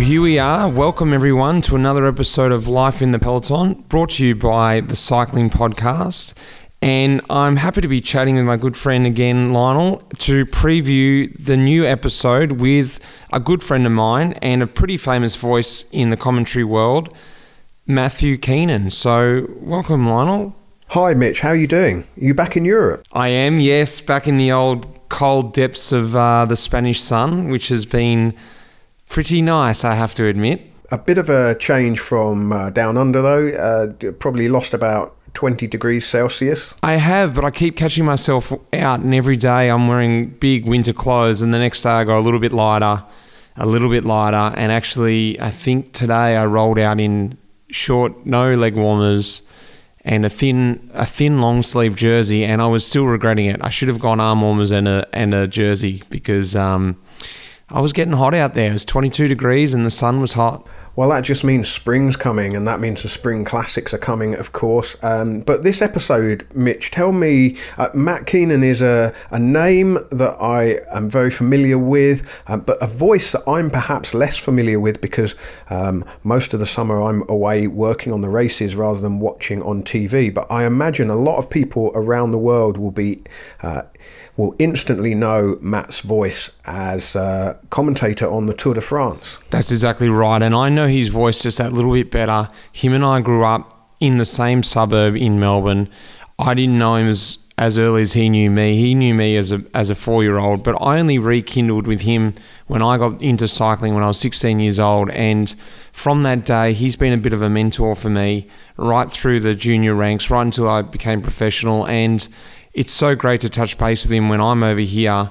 Well, here we are. Welcome, everyone, to another episode of Life in the Peloton, brought to you by the Cycling Podcast. And I'm happy to be chatting with my good friend again, Lionel, to preview the new episode with a good friend of mine and a pretty famous voice in the commentary world, Matthew Keenan. So, welcome, Lionel. Hi, Mitch. How are you doing? Are you back in Europe? I am, yes, back in the old cold depths of uh, the Spanish sun, which has been pretty nice, I have to admit. A bit of a change from uh, down under, though. Uh, probably lost about 20 degrees Celsius. I have, but I keep catching myself out, and every day I'm wearing big winter clothes, and the next day I go a little bit lighter, a little bit lighter, and actually, I think today I rolled out in short, no leg warmers, and a thin, a thin long sleeve jersey, and I was still regretting it. I should have gone arm warmers and a and a jersey because. Um, I was getting hot out there. It was 22 degrees and the sun was hot. Well, that just means spring's coming, and that means the spring classics are coming, of course. Um, but this episode, Mitch, tell me, uh, Matt Keenan is a, a name that I am very familiar with, um, but a voice that I'm perhaps less familiar with because um, most of the summer I'm away working on the races rather than watching on TV. But I imagine a lot of people around the world will be. Uh, will instantly know Matt's voice as a commentator on the Tour de France. That's exactly right. And I know his voice just that little bit better. Him and I grew up in the same suburb in Melbourne. I didn't know him as, as early as he knew me. He knew me as a, as a four year old, but I only rekindled with him when I got into cycling when I was 16 years old. And from that day, he's been a bit of a mentor for me right through the junior ranks, right until I became professional. And it's so great to touch base with him when I'm over here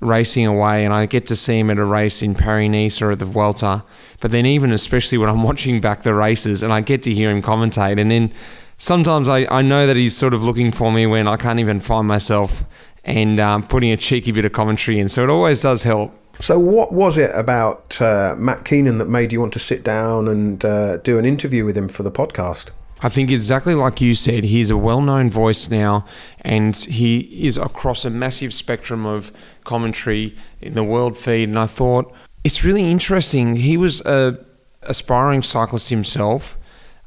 racing away and I get to see him at a race in Paris Nice or at the Vuelta. But then, even especially when I'm watching back the races and I get to hear him commentate, and then sometimes I, I know that he's sort of looking for me when I can't even find myself and um, putting a cheeky bit of commentary in. So it always does help. So, what was it about uh, Matt Keenan that made you want to sit down and uh, do an interview with him for the podcast? I think exactly like you said, he's a well known voice now, and he is across a massive spectrum of commentary in the world feed. And I thought it's really interesting. He was a aspiring cyclist himself,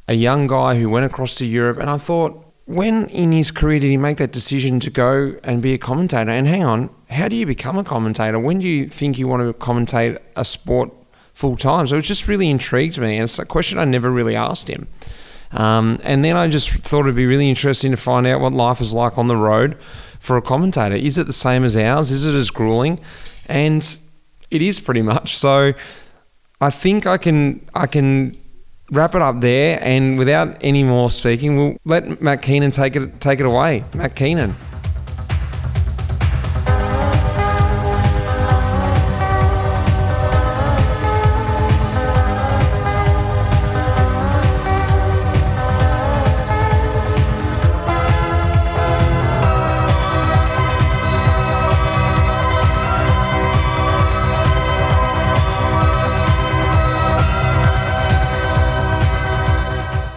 a young guy who went across to Europe, and I thought, when in his career did he make that decision to go and be a commentator? And hang on, how do you become a commentator? When do you think you want to commentate a sport full time? So it just really intrigued me, and it's a question I never really asked him. Um, and then I just thought it'd be really interesting to find out what life is like on the road for a commentator. Is it the same as ours? Is it as grueling? And it is pretty much. So I think I can I can wrap it up there. And without any more speaking, we'll let Matt Keenan take it take it away. Matt Keenan.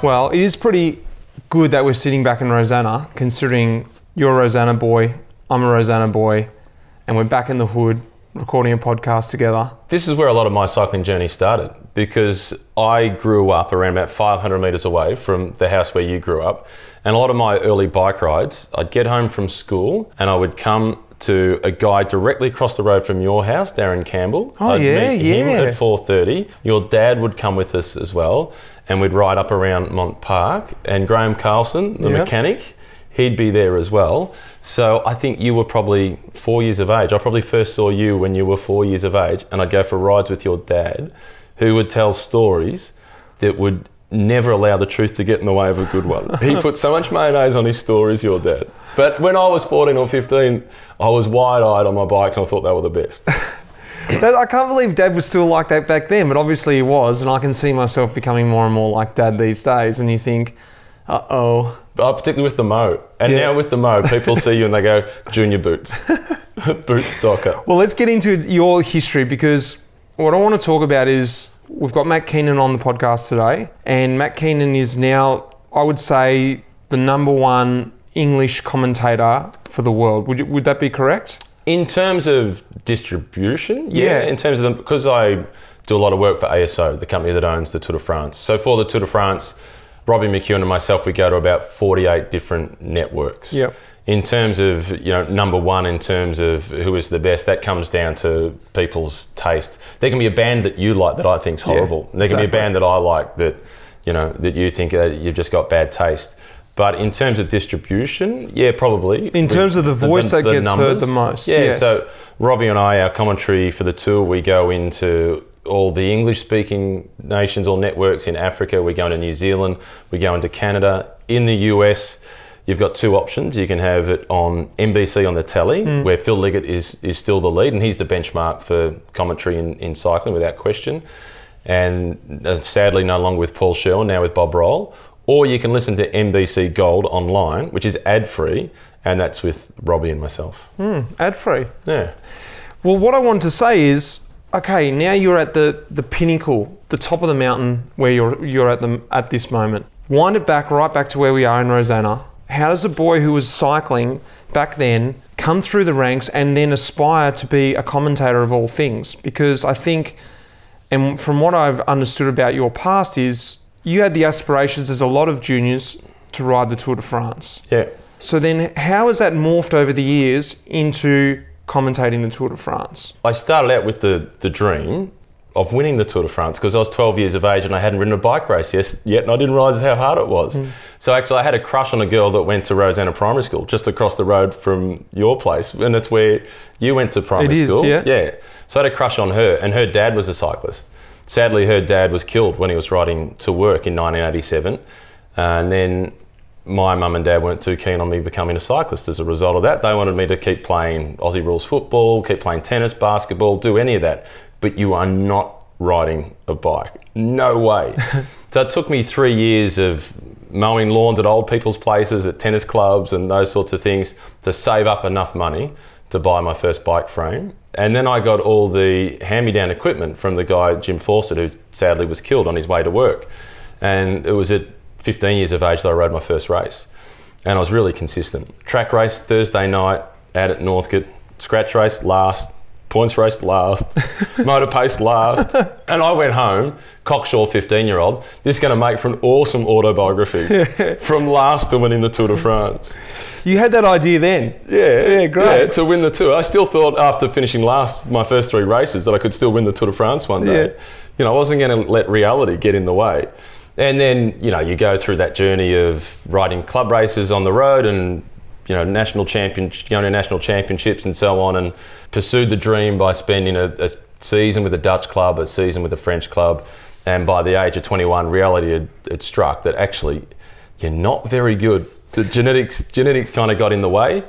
Well, it is pretty good that we're sitting back in Rosanna, considering you're a Rosanna boy, I'm a Rosanna boy, and we're back in the hood recording a podcast together. This is where a lot of my cycling journey started because I grew up around about 500 metres away from the house where you grew up. And a lot of my early bike rides, I'd get home from school and I would come to a guy directly across the road from your house, Darren Campbell. Oh, I'd yeah, meet him yeah. at 4.30. Your dad would come with us as well and we'd ride up around Mont Park. And Graham Carlson, the Yeah. mechanic, he'd be there as well. So I think you were probably four years of age. I probably first saw you when you were four years of age, and I'd go for rides with your dad, who would tell stories that would never allow the truth to get in the way of a good one. he put so much mayonnaise on his stories, your dad. But when I was 14 or 15, I was wide eyed on my bike and I thought they were the best. That- I can't believe Dad was still like that back then, but obviously he was, and I can see myself becoming more and more like Dad these days. And you think, uh oh. Uh, particularly with the Mo. And Yeah. now with the Mo, people see you and they go, Junior Boots. Boots Docker. Well, let's get into your history because what I want to talk about is we've got Matt Keenan on the podcast today, and Matt Keenan is now, I would say, the number one English commentator for the world. Would, you, would that be correct? In terms of distribution, yeah. Yeah. In terms of the, because I do a lot of work for ASO, the company that owns the Tour de France. So for the Tour de France, Robbie McEwen and myself, we go to about 48 different networks. Yep. In terms of, you know, number one, in terms of who is the best, that comes down to people's taste. There can be a band that you like that I think's horrible. there can be a band that I like that, you know, that you think uh, you've just got bad taste. But in terms of distribution, yeah, probably. In terms of the voice that gets heard the most, Yeah, yes. so Robbie and I, our commentary for the tour, we go into all the English speaking nations or networks in Africa. We go into New Zealand. We go into Canada. In the US, you've got two options. You can have it on NBC on the telly, Mm. where Phil Liggett is, is still the lead, and he's the benchmark for commentary in, in cycling without question. And uh, sadly, no longer with Paul Sherwen, now with Bob Roll. Or you can listen to NBC Gold online, which is ad free, and that's with Robbie and myself. Hmm, ad free. Yeah. Well, what I want to say is, okay, now you're at the, the pinnacle, the top of the mountain where you're you're at the at this moment. Wind it back right back to where we are in Rosanna. How does a boy who was cycling back then come through the ranks and then aspire to be a commentator of all things? Because I think, and from what I've understood about your past, is you had the aspirations as a lot of juniors to ride the Tour de France. Yeah. So then, how has that morphed over the years into commentating the Tour de France? I started out with the, the dream of winning the Tour de France because I was 12 years of age and I hadn't ridden a bike race yes, yet, and I didn't realise how hard it was. Hmm. So actually, I had a crush on a girl that went to Rosanna Primary School, just across the road from your place, and it's where you went to primary It is, school. yeah. Yeah. So I had a crush on her, and her dad was a cyclist. Sadly, her dad was killed when he was riding to work in 1987, uh, and then my mum and dad weren't too keen on me becoming a cyclist as a result of that. They wanted me to keep playing Aussie rules football, keep playing tennis, basketball, do any of that. But you are not riding a bike. No way. so it took me three years of mowing lawns at old people's places, at tennis clubs, and those sorts of things to save up enough money to buy my first bike frame. And then I got all the hand me down equipment from the guy, Jim Fawcett, who sadly was killed on his way to work. And it was at 15 years of age that I rode my first race. And I was really consistent. Track race Thursday night out at Northcote, scratch race last, points race last, motor pace last. And I went home, cocksure 15 year old. This is going to make for an awesome autobiography from last to winning the Tour de France. You had that idea then. Yeah, Yeah, great. Yeah, to win the tour. I still thought after finishing last my first three races that I could still win the Tour de France one day. Yeah. You know, I wasn't going to let reality get in the way. And then, you know, you go through that journey of riding club races on the road and, you know, national champion, going to national championships and so on, and pursued the dream by spending a, a season with a Dutch club, a season with a French club. And by the age of 21, reality had, had struck that actually you're not very good. The genetics genetics kind of got in the way.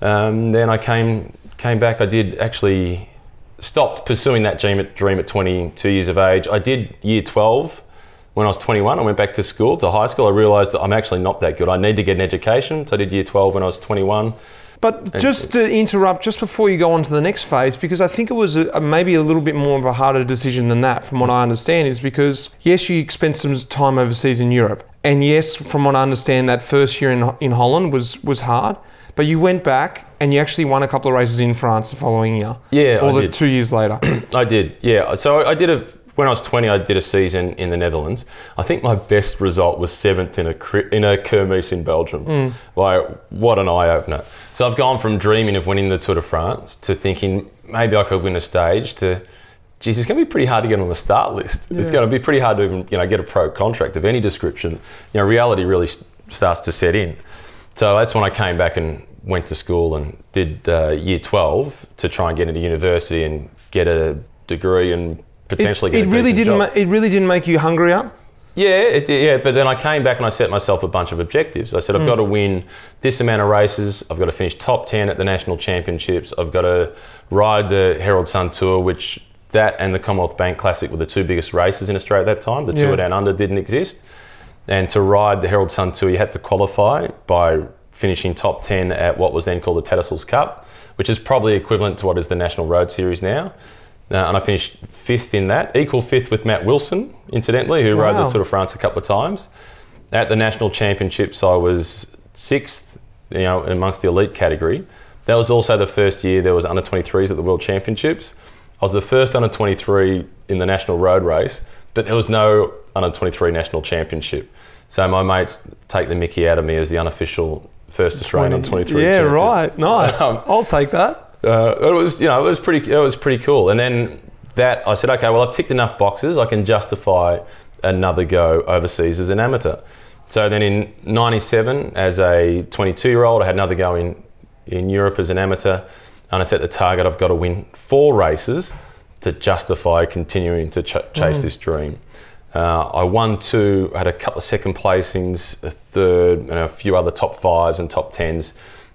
Um, then I came came back. I did actually stopped pursuing that dream at, dream at 22 years of age. I did year 12 when I was 21. I went back to school to high school. I realised that I'm actually not that good. I need to get an education. So I did year 12 when I was 21. But just to interrupt, just before you go on to the next phase, because I think it was a, maybe a little bit more of a harder decision than that, from what I understand, is because yes, you spent some time overseas in Europe, and yes, from what I understand, that first year in in Holland was was hard. But you went back and you actually won a couple of races in France the following year. Yeah, or I the two years later. I did, yeah. So I did a when I was 20. I did a season in the Netherlands. I think my best result was seventh in a in a kermesse in Belgium. Like what an eye opener! So I've gone from dreaming of winning the Tour de France to thinking maybe I could win a stage to. Geez, it's going to be pretty hard to get on the start list. It's going to be pretty hard to even, you know, get a pro contract of any description. You know, reality really starts to set in. So that's when I came back and went to school and did uh, year 12 to try and get into university and get a degree and potentially it, get it a really didn't. Ma- it really didn't make you hungrier. Yeah, it, yeah, but then I came back and I set myself a bunch of objectives. I said, I've hmm. got to win this amount of races. I've got to finish top 10 at the national championships. I've got to ride the Herald Sun Tour, which that and the Commonwealth Bank Classic were the two biggest races in Australia at that time. The Yeah. Tour Down Under didn't exist. And to ride the Herald Sun Tour, you had to qualify by finishing top 10 at what was then called the Tattersalls Cup, which is probably equivalent to what is the National Road Series now. Uh, and I finished fifth in that, equal fifth with Matt Wilson, incidentally, who rode the Tour de France a couple of times. At the national championships, I was sixth, you know, amongst the elite category. That was also the first year there was under 23s at the World Championships. I was the first under 23 in the national road race, but there was no under 23 national championship. So my mates take the mickey out of me as the unofficial first Australian under 23. Yeah, right. Nice. Um, I'll take that. Uh, it was, you know, it was pretty, it was pretty cool. And then that, I said, okay, well, I've ticked enough boxes. I can justify another go overseas as an amateur. So then in '97, as a 22 year old, I had another go in in Europe as an amateur, and I set the target. I've got to win four races to justify continuing to ch- chase this dream. Uh, I won two, had a couple of second placings, a third, and a few other top fives and top tens,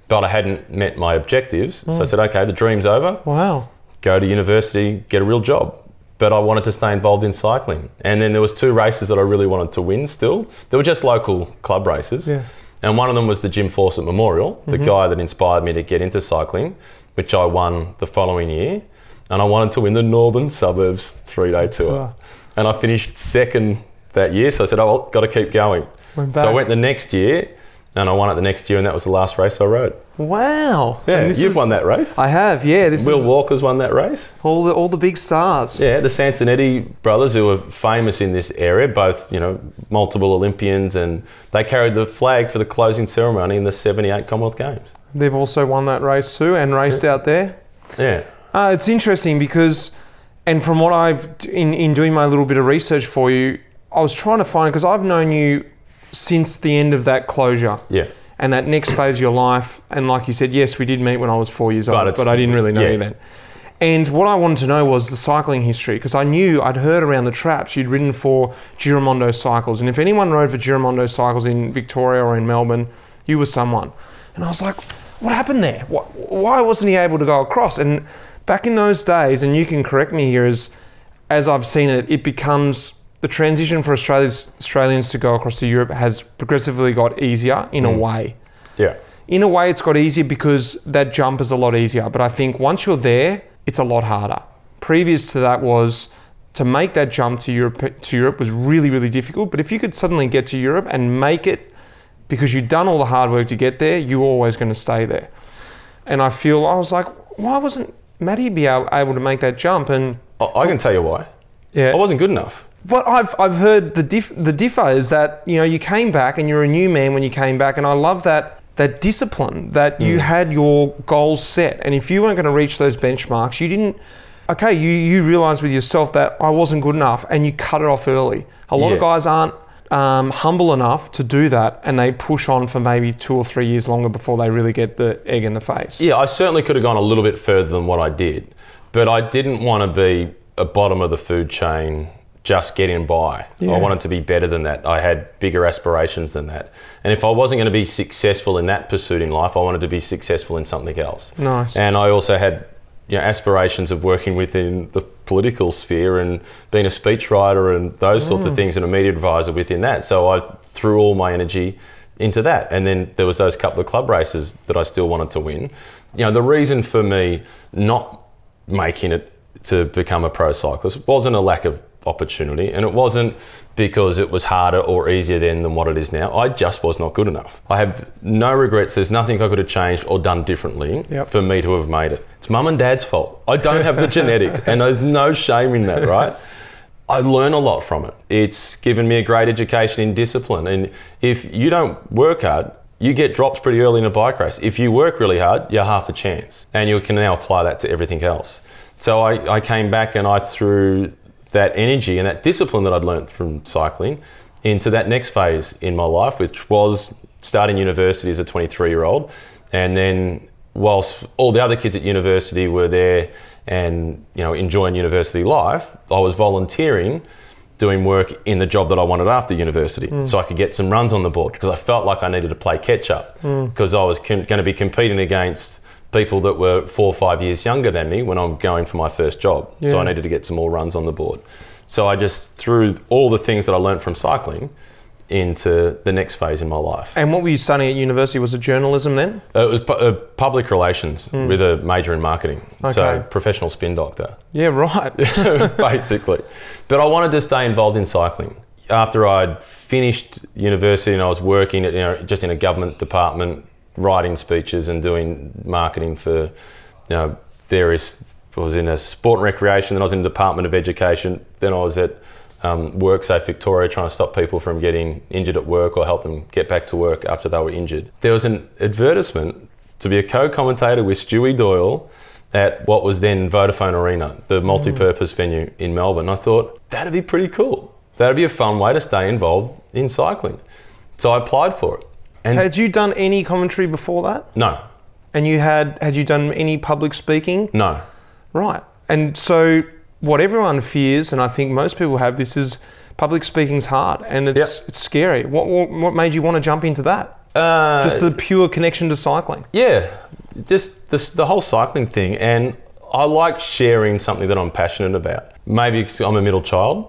but I hadn't met my objectives. So I said, okay, the dream's over. Wow. Go to university, get a real job. But I wanted to stay involved in cycling. And then there was two races that I really wanted to win still. They were just local club races. Yeah. And one of them was the Jim Fawcett Memorial, the guy that inspired me to get into cycling, which I won the following year. And I wanted to win the Northern Suburbs three day tour. Tour. And I finished second that year. So I said, oh, well, got to keep going. So I went the next year and I won it the next year. And that was the last race I rode. Wow. Yeah, you've is- won that race. I have. Yeah. This Will Walker's won that race. all the all the big stars. Yeah, the Sansonetti brothers, who are famous in this area, both you know multiple Olympians, and they carried the flag for the closing ceremony in the '78 Commonwealth Games. They've also won that race too and raced out there. Yeah, Uh, it's interesting because, and from what I've in in doing my little bit of research for you, I was trying to find because I've known you since the end of that closure yeah, and that next phase of your life. And like you said, yes, we did meet when I was four years But old, but I didn't really know yeah. you then. And what I wanted to know was the cycling history because I knew I'd heard around the traps you'd ridden for Giramondo Cycles, and if anyone rode for Giramondo Cycles in Victoria or in Melbourne, you were someone. And I was like, what happened there? Why, why wasn't he able to go across? And back in those days, and you can correct me here, as as I've seen it, it becomes the transition for Australians Australians to go across to Europe has progressively got easier in a mm. way. Yeah, in a way it's got easier because that jump is a lot easier but i think once you're there it's a lot harder. Previous to that was to make that jump to europe to europe was really really difficult but if you could suddenly get to europe and make it because you'd done all the hard work to get there you're always going to stay there. And i feel i was like why wasn't Matty be able, able to make that jump? And I, I can tell you why. yeah. I wasn't good enough. But I've, I've heard the diff, the differ is that you know you came back and you're a new man when you came back, and I love that that discipline that you had your goals set, and if you weren't going to reach those benchmarks, you didn't. Okay, you you realised with yourself that I wasn't good enough, and you cut it off early. A lot of guys aren't um, humble enough to do that, and they push on for maybe two or three years longer before they really get the egg in the face. Yeah, I certainly could have gone a little bit further than what I did, but I didn't want to be a bottom of the food chain just getting by. Yeah. I wanted to be better than that. I had bigger aspirations than that. And if I wasn't going to be successful in that pursuit in life, I wanted to be successful in something else. Nice. And I also had you know, aspirations of working within the political sphere and being a speechwriter and those sorts Mm. of things and a media advisor within that. So I threw all my energy into that. And then there was those couple of club races that I still wanted to win. You know, the reason for me not making it to become a pro cyclist wasn't a lack of opportunity and it wasn't because it was harder or easier then than what it is now. I just was not good enough. I have no regrets. There's nothing I could have changed or done differently Yep. for me to have made it. It's mum and dad's fault. I don't have the genetics and there's no shame in that, right? I learn a lot from it. It's given me a great education in discipline. And if you don't work hard, you get dropped pretty early in a bike race. If you work really hard, you're half a chance. And you can now apply that to everything else. So I, I came back and I threw that energy and that discipline that I'd learnt from cycling into that next phase in my life, which was starting university as a 23 year old. And then, whilst all the other kids at university were there and you know enjoying university life, I was volunteering doing work in the job that I wanted after university, hmm. so I could get some runs on the board because I felt like I needed to play catch up hmm. because I was com- going to be competing against people that were four or five years younger than me when I'm going for my first job. So I needed to get some more runs on the board. So I just threw all the things that I learned from cycling into the next phase in my life. And what were you studying at university? Was it journalism then? Uh, It was pu- uh, public relations with a major in marketing. So professional spin doctor. Yeah, right. basically. But I wanted to stay involved in cycling. After I'd finished university and I was working at, you know, just in a government department, writing speeches and doing marketing for you know, various I was in a sport and recreation, then I was in the Department of Education, then I was at um, WorkSafe Victoria trying to stop people from getting injured at work or help them get back to work after they were injured. There was an advertisement to be a co-commentator with Stewie Doyle at what was then Vodafone Arena, the multi-purpose venue in Melbourne. I thought that'd be pretty cool. That'd be a fun way to stay involved in cycling. So I applied for it. And Had you done any commentary before that? no, And you had had you done any public speaking? no. Right. And so what everyone fears, and I think most people have this, is public speaking's hard and it's it's scary. What, what what made you want to jump into that? Uh, Just the pure connection to cycling. Yeah, just this, the whole cycling thing, and I like sharing something that I'm passionate about. Maybe I'm a middle child.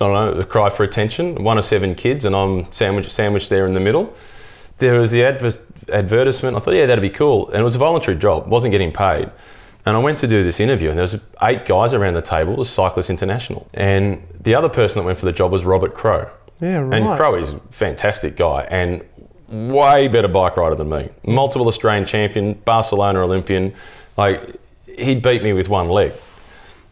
I don't know, the cry for attention. One of seven kids, and I'm sandwiched sandwiched there in the middle. There was the adver- advertisement. I thought, yeah, that'd be cool, and it was a voluntary job. wasn't getting paid. And I went to do this interview, and there was eight guys around the table. It was Cyclists International, and the other person that went for the job was Robert Crow. Yeah, right. And Crow is a fantastic guy and way better bike rider than me. Multiple Australian champion, Barcelona Olympian. Like he'd beat me with one leg.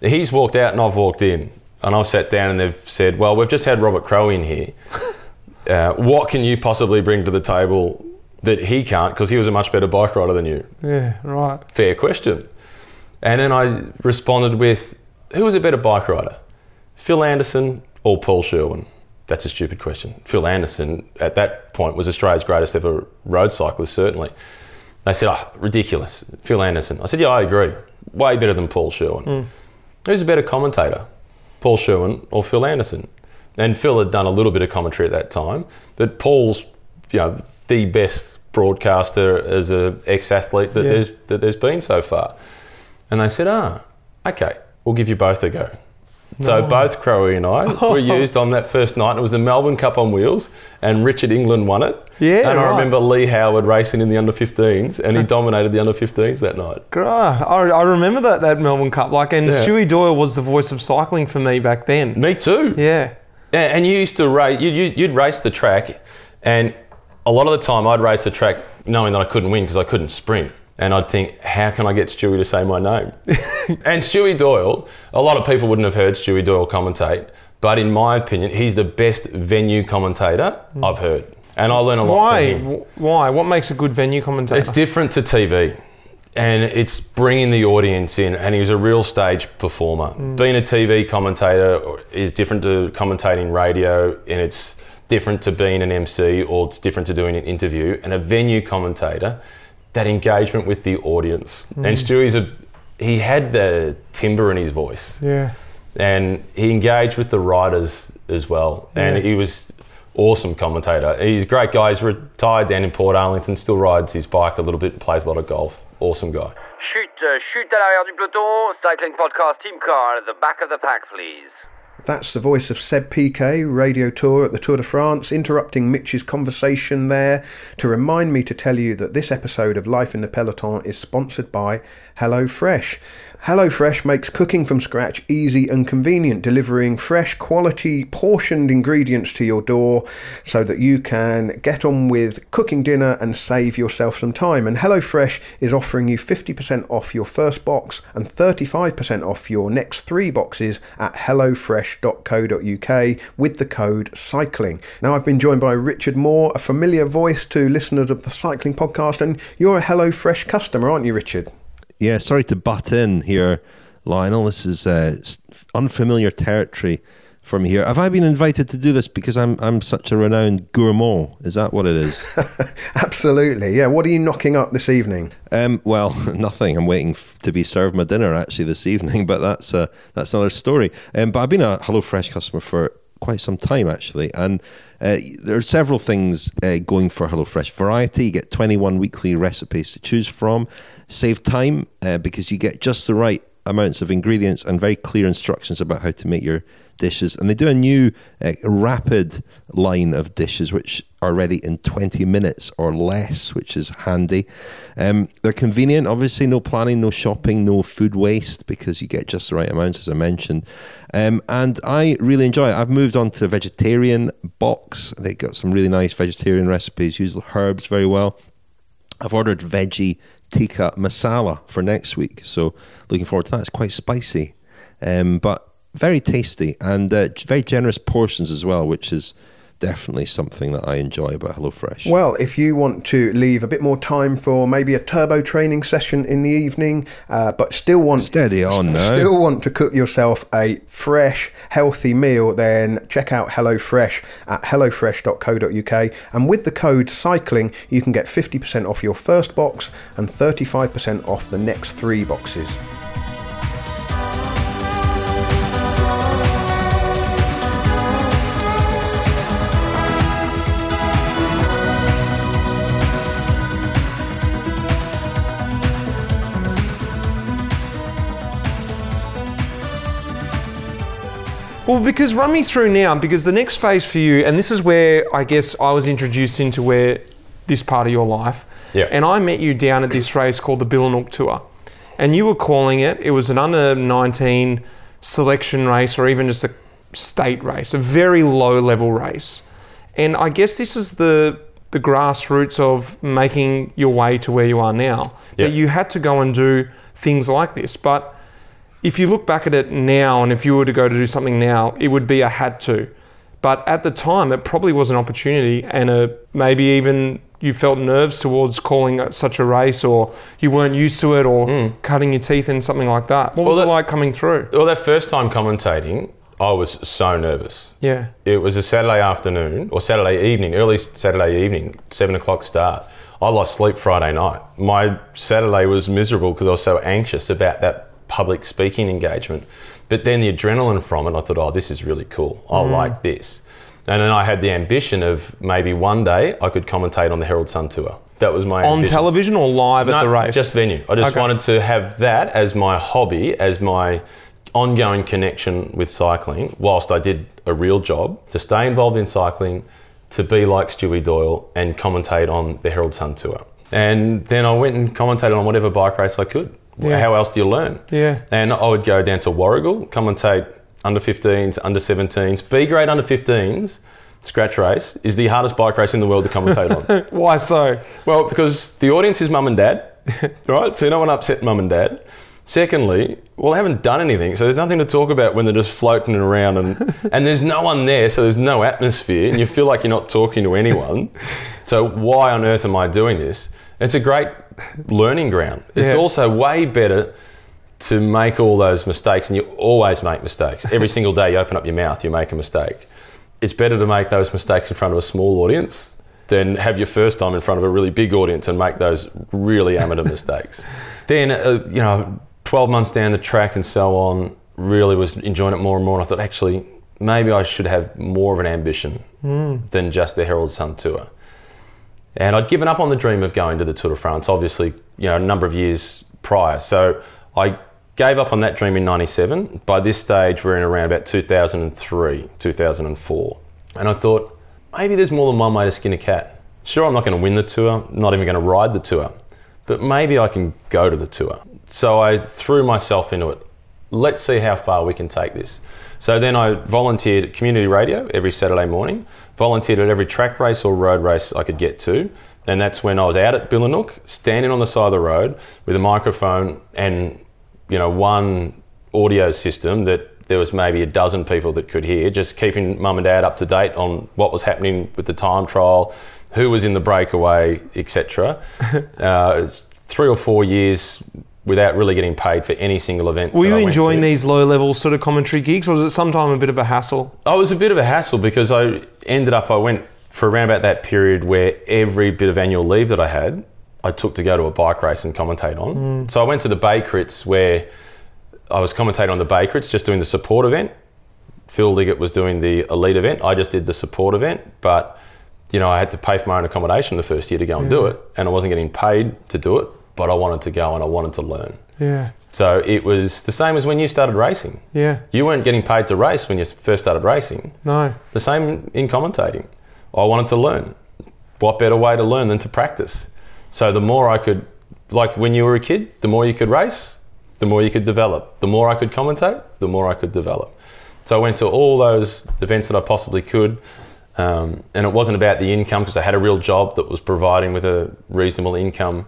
He's walked out and I've walked in, and I've sat down and they've said, "Well, we've just had Robert Crow in here. Uh, what can you possibly bring to the table that he can't? Because he was a much better bike rider than you." Yeah, right. Fair question. And then I responded with, who was a better bike rider? Phil Anderson or Paul Sherwen? That's a stupid question. Phil Anderson, at that point, was Australia's greatest ever road cyclist, certainly. They said, oh, ridiculous. Phil Anderson. I said, yeah, I agree. Way better than Paul Sherwen. Who's a better commentator? Paul Sherwen or Phil Anderson? And Phil had done a little bit of commentary at that time, that Paul's, you know, the best broadcaster as a ex-athlete that Yeah. there's that there's been so far. And they said, ah, okay, we'll give you both a go. So both Crowe and I were used on that first night. It was the Melbourne Cup on wheels, and Richard England won it. Yeah, and I right. remember Lee Howard racing in the under 15s, and he dominated the under 15s that night. Great. I, I remember that, that Melbourne Cup. Like, and Yeah. Stewie Doyle was the voice of cycling for me back then. Me too. Yeah. Yeah, and you used to race. You'd, you'd, race the track, and a lot of the time I'd race the track knowing that I couldn't win because I couldn't sprint. And I'd think, how can I get Stewie to say my name? and Stewie Doyle, a lot of people wouldn't have heard Stewie Doyle commentate, but in my opinion, he's the best venue commentator hmm. I've heard. And I learn a lot Why? from him. Why? What makes a good venue commentator? It's different to TV, and it's bringing the audience in. And he was a real stage performer. Mm. Being a TV commentator is different to commentating radio, and it's different to being an MC, or it's different to doing an interview. And a venue commentator, that engagement with the audience. Mm. And Stewie's a he had the timber in his voice yeah. and he engaged with the riders as well. And he was awesome commentator. He's a great guy. He's retired down in Portarlington, still rides his bike a little bit, and plays a lot of golf. Awesome guy. Shoot, euh, chute à l'arrière du peloton. Cycling podcast team car at the back of the pack, please. That's the voice of Seb Piquet, radio tour at the Tour de France, interrupting Mitch's conversation there to remind me to tell you that this episode of Life in the Peloton is sponsored by HelloFresh. HelloFresh makes cooking from scratch easy and convenient, delivering fresh, quality, portioned ingredients to your door so that you can get on with cooking dinner and save yourself some time. And HelloFresh is offering you 50% off your first box and 35% off your next three boxes at hellofresh.co.uk with the code cycling. Now, I've been joined by Richard Moore, a familiar voice to listeners of the Cycling Podcast, and you're a HelloFresh customer, aren't you, Richard? Yeah, sorry to butt in here, Lionel. This is uh, unfamiliar territory for me here. Have I been invited to do this because I'm I'm such a renowned gourmand? Is that what it is? Absolutely. Yeah. What are you knocking up this evening? um, well, nothing. I'm waiting f- to be served my dinner actually this evening, but that's uh, that's another story. Um, but I've been a HelloFresh customer for quite some time actually, and uh, there are several things uh, going for HelloFresh. Variety, you get 21 weekly recipes to choose from. Save time uh, because you get just the right amounts of ingredients and very clear instructions about how to make your dishes. And they do a new uh, rapid line of dishes which are ready in 20 minutes or less, which is handy. Um, they're convenient, obviously, no planning, no shopping, no food waste because you get just the right amounts, as I mentioned. Um, and I really enjoy it. I've moved on to a vegetarian box. They've got some really nice vegetarian recipes, use herbs very well. I've ordered veggie tikka masala for next week, so looking forward to that. It's quite spicy, um, but very tasty and uh, very generous portions as well, which is definitely something that I enjoy about HelloFresh. Well, if you want to leave a bit more time for maybe a turbo training session in the evening, uh, but still want Steady on now. still want to cook yourself a fresh, healthy meal, then check out HelloFresh at hellofresh.co.uk. And with the code cycling, you can get 50% off your first box and 35% off the next three boxes. Well, because run me through now, because the next phase for you, and this is where I guess I was introduced into where this part of your life. Yeah. And I met you down at this race called the Billanook Tour. And you were calling it, it was an under 19 selection race or even just a state race, a very low level race. And I guess this is the the grassroots of making your way to where you are now. Yeah. That you had to go and do things like this. But if you look back at it now and if you were to go to do something now, it would be a had to. But at the time, it probably was an opportunity and a, maybe even you felt nerves towards calling such a race or you weren't used to it or hmm. cutting your teeth in something like that. What was Well, it like coming through? Well, that first time commentating, I was so nervous. Yeah. It was a Saturday afternoon or Saturday evening, early Saturday evening, seven o'clock start. I lost sleep Friday night. My Saturday was miserable because I was so anxious about that public speaking engagement. But then the adrenaline from it, I thought, oh, this is really cool. I mm. like this. And then I had the ambition of maybe one day I could commentate on the Herald Sun Tour. That was my On ambition. television or live at the race? Just venue. I just Okay. wanted to have that as my hobby, as my ongoing connection with cycling, whilst I did a real job, to stay involved in cycling, to be like Stewie Doyle and commentate on the Herald Sun Tour. And then I went and commentated on whatever bike race I could. Yeah. How else do you learn? Yeah. And I would go down to Warragul, come and take under 15s, under 17s, B grade under 15s. Scratch race is the hardest bike race in the world to commentate on. Why so? Well, because the audience is mum and dad, right? So you don't want to upset mum and dad. Secondly, well, they haven't done anything, so there's nothing to talk about when they're just floating around, and and there's no one there, so there's no atmosphere, and you feel like you're not talking to anyone. So why on earth am I doing this? It's a great learning ground. It's Yeah. also way better to make all those mistakes, and you always make mistakes. Every single day you open up your mouth, you make a mistake. It's better to make those mistakes in front of a small audience than have your first time in front of a really big audience and make those really amateur mistakes. Then, uh, you know, 12 months down the track and so on, really was enjoying it more and more. And I thought, actually, maybe I should have more of an ambition than just the Herald Sun Tour. And I'd given up on the dream of going to the Tour de France, obviously, you know, a number of years prior. So I gave up on that dream in 97. By this stage, we're in around about 2003, 2004. And I thought, maybe there's more than one way to skin a cat. Sure, I'm not going to win the tour, not even going to ride the tour, but maybe I can go to the tour. So I threw myself into it. Let's see how far we can take this. So then I volunteered at community radio every Saturday morning, volunteered at every track race or road race I could get to. And that's when I was out at Billanook, standing on the side of the road with a microphone and, you know, one audio system that there was maybe a dozen people that could hear, just keeping mum and dad up to date on what was happening with the time trial, who was in the breakaway, etc. uh, it's three or four years without really getting paid for any single event. Were you enjoying these low level sort of commentary gigs or was it sometime a bit of a hassle? Oh, it was a bit of a hassle because I ended up, I went for around about that period where every bit of annual leave that I had, I took to go to a bike race and commentate on. Mm. So I went to the Bay Crits where I was commentating on the Bay Crits, just doing the support event. Phil Liggett was doing the elite event. I just did the support event, but you know, I had to pay for my own accommodation the first year to go and do mm. it, and I wasn't getting paid to do it, but I wanted to go and I wanted to learn. Yeah. So it was the same as when you started racing. Yeah. You weren't getting paid to race when you first started racing. No. The same in commentating. I wanted to learn. What better way to learn than to practice? So the more I could, like when you were a kid, the more you could race, the more you could develop. The more I could commentate, the more I could develop. So I went to all those events that I possibly could. Um, and it wasn't about the income because I had a real job that was providing with a reasonable income.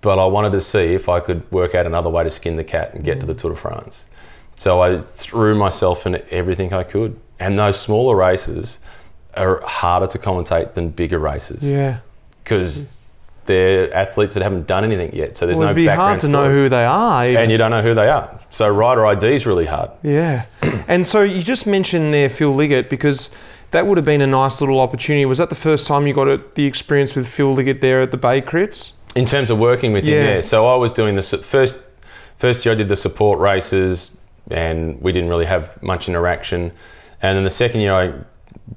But I wanted to see if I could work out another way to skin the cat and get to the mm. Tour de France. So I threw myself in everything I could. And those smaller races are harder to commentate than bigger races Yeah. because mm. they're athletes that haven't done anything yet. So there's Well, no it'd be background hard to know who they are. even. and you don't know who they are. So rider ID is really hard. Yeah. and so you just mentioned there Phil Liggett because that would have been a nice little opportunity. Was that the first time you got a, the experience with Phil Liggett there at the Bay Crits? In terms of working with him, Yeah. yeah. So I was doing the su- first first year I did the support races, and we didn't really have much interaction. And then the second year I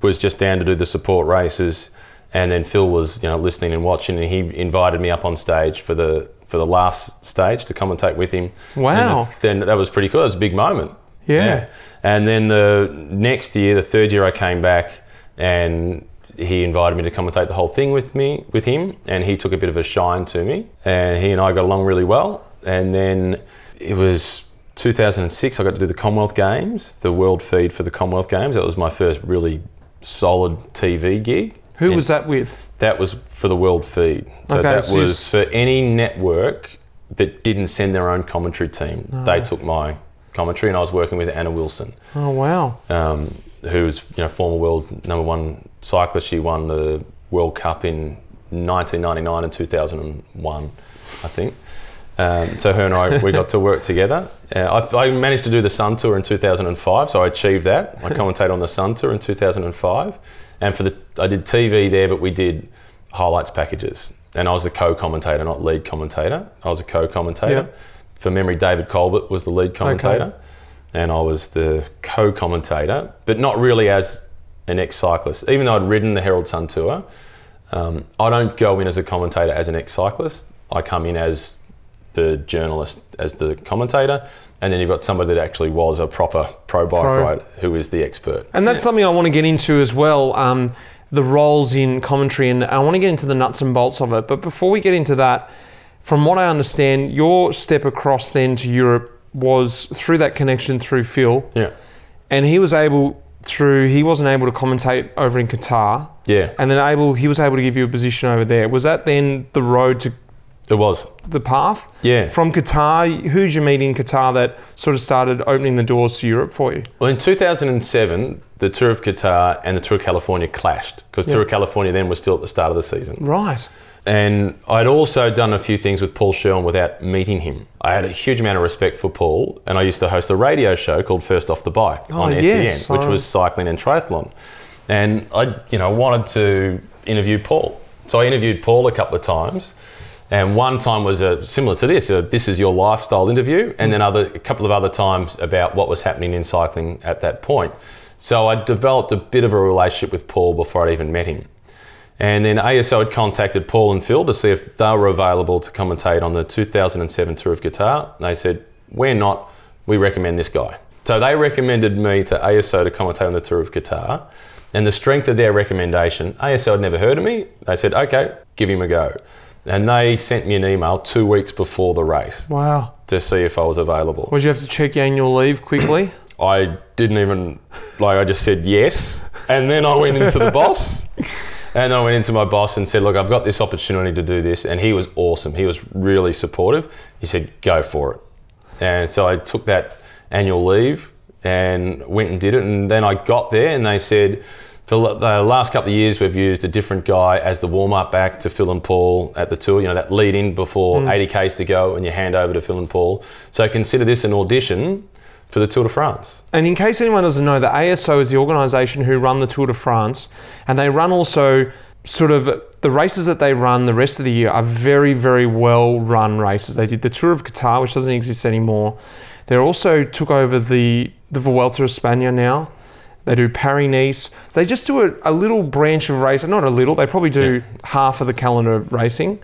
was just down to do the support races, and then Phil was you know listening and watching, and he invited me up on stage for the for the last stage to commentate with him. Wow. And then that was pretty cool. It was a big moment. Yeah. And then the next year, the third year, I came back and he invited me to commentate the whole thing with me, with him, and he took a bit of a shine to me, and he and I got along really well. And then it was 2006. I got to do the Commonwealth Games, the world feed for the Commonwealth Games. That was my first really solid TV gig. Who And was that with? That was for the world feed. So Okay, that so was for any network that didn't send their own commentary team. Ah. They took my commentary, and I was working with Anna Wilson Oh, wow. um, who's you know former world number one cyclist. She won the World Cup in 1999 and 2001, I think. Um, so her and I we got to work together. Uh, I, I managed to do the Sun Tour in 2005, so I achieved that. I commentated on the Sun Tour in 2005, and for the I did TV there, but we did highlights packages, and I was the co-commentator, not lead commentator. I was a co-commentator. Yep. For memory, David Colbert was the lead commentator and I was the co-commentator, but not really as an ex-cyclist. Even though I'd ridden the Herald Sun Tour, um, I don't go in as a commentator as an ex-cyclist. I come in as the journalist, as the commentator, and then you've got somebody that actually was a proper pro bike Pro. rider who is the expert. And that's something I want to get into as well. Um, the roles in commentary, and I want to get into the nuts and bolts of it. But before we get into that, from what I understand, your step across then to Europe was through that connection through Phil, Yeah, and he was able through he wasn't able to commentate over in Qatar, yeah, and then able he was able to give you a position over there. Was that then the road to it was. the path? Yeah. From Qatar, who did you meet in Qatar that sort of started opening the doors to Europe for you? Well, in 2007, the Tour of Qatar and the Tour of California clashed because Tour of California then was still at the start of the season. Right. And I'd also done a few things with Paul Sherwen without meeting him. I had a huge amount of respect for Paul, and I used to host a radio show called First Off the Bike Oh, on yes, SEN, which was cycling and triathlon. And I, you know, wanted to interview Paul, so I interviewed Paul a couple of times. And one time was uh, similar to this. Uh, this is your lifestyle interview, and then other a couple of other times about what was happening in cycling at that point. So I developed a bit of a relationship with Paul before I'd even met him. And then ASO had contacted Paul and Phil to see if they were available to commentate on the 2007 Tour of Qatar. And they said, We're not, we recommend this guy. So they recommended me to ASO to commentate on the Tour of Qatar. And the strength of their recommendation, ASO had never heard of me. They said, Okay, give him a go. And they sent me an email two weeks before the race Wow. to see if I was available. Would you have to check your annual leave quickly? I didn't even like. I just said yes, and then I went into the boss, and I went into my boss and said, "Look, I've got this opportunity to do this," and he was awesome. He was really supportive. He said, "Go for it," and so I took that annual leave and went and did it. And then I got there, and they said. For the last couple of years, we've used a different guy as the warm up back to Phil and Paul at the tour. You know, that lead in before mm. 80Ks to go and you hand over to Phil and Paul. So consider this an audition for the Tour de France. And in case anyone doesn't know, the ASO is the organisation who run the Tour de France, and they run also sort of the races that they run the rest of the year are very, very well run races. They did the Tour of Qatar, which doesn't exist anymore. They also took over the the Vuelta of España now. They do Paris Nice. They just do a, a little branch of race, not a little. They probably do half of the calendar of racing.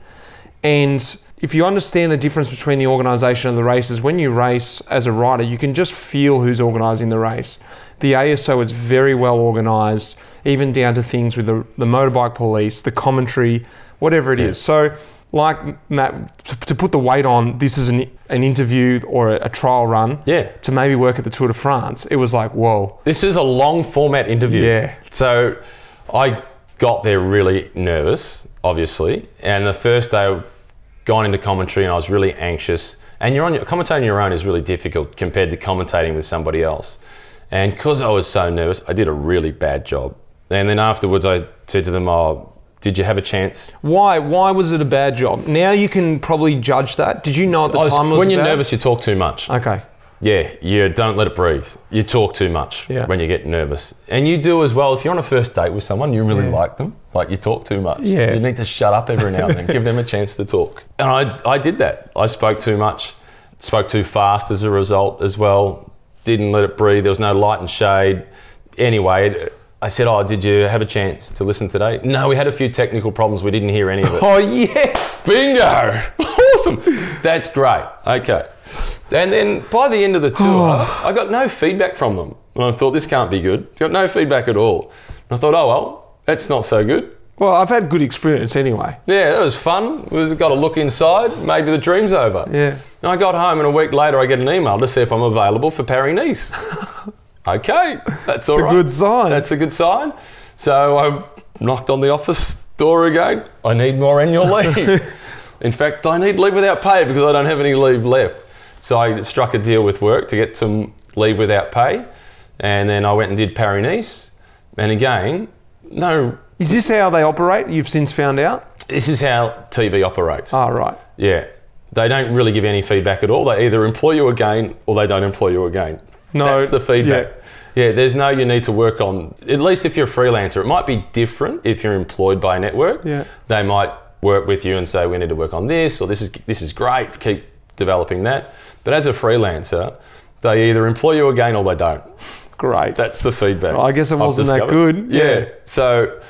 And if you understand the difference between the organisation and the races, when you race as a rider, you can just feel who's organising the race. The ASO is very well organised, even down to things with the, the motorbike police, the commentary, whatever it is. So, like Matt, to, to put the weight on, this is an, an interview or a, a trial run Yeah. to maybe work at the Tour de France. It was like, whoa. This is a long format interview. Yeah. So I got there really nervous, obviously, and the first day going into commentary, and I was really anxious. And you're on your commentating on your own is really difficult compared to commentating with somebody else. And because I was so nervous, I did a really bad job. And then afterwards, I said to them, "Oh, did you have a chance?" Why? Why was it a bad job? Now you can probably judge that. Did you know at the I was- time when you're bad? nervous, you talk too much. Okay. Yeah, you don't let it breathe. You talk too much Yeah. when you get nervous. And you do as well. If you're on a first date with someone, you really like them, like you talk too much. Yeah. You need to shut up every now and then, give them a chance to talk. And I, I did that. I spoke too much, spoke too fast as a result as well, didn't let it breathe. There was no light and shade. Anyway, it- I said, Oh, did you have a chance to listen today? No, we had a few technical problems. We didn't hear any of it. Oh yes. Bingo! awesome. That's great. Okay. And then by the end of the tour, oh. I got no feedback from them. And I thought, this can't be good. Got no feedback at all. And I thought, oh, well, that's not so good. Well, I've had good experience anyway. Yeah, that was fun. We got a look inside. Maybe the dream's over. Yeah. And I got home, and a week later, I get an email to see if I'm available for Paris Nice. okay, that's all a good sign. That's a good sign. So I knocked on the office door again. I need more annual leave. In fact, I need leave without pay because I don't have any leave left. So I struck a deal with work to get some leave without pay, and then I went and did Paris Nice. And again, no. Is this how they operate? You've since found out. This is how TV operates. Ah, right. Yeah. They don't really give any feedback at all. They either employ you again or they don't employ you again. No, That's the feedback. Yeah. there's no you need to work on, at least if you're a freelancer. It might be different if you're employed by a network. Yeah. They might work with you and say, we need to work on this or this is, this is great, keep developing that. But as a freelancer, they either employ you again or they don't. Great. That's the feedback. Well, I guess it wasn't that good. Yeah. Yeah. So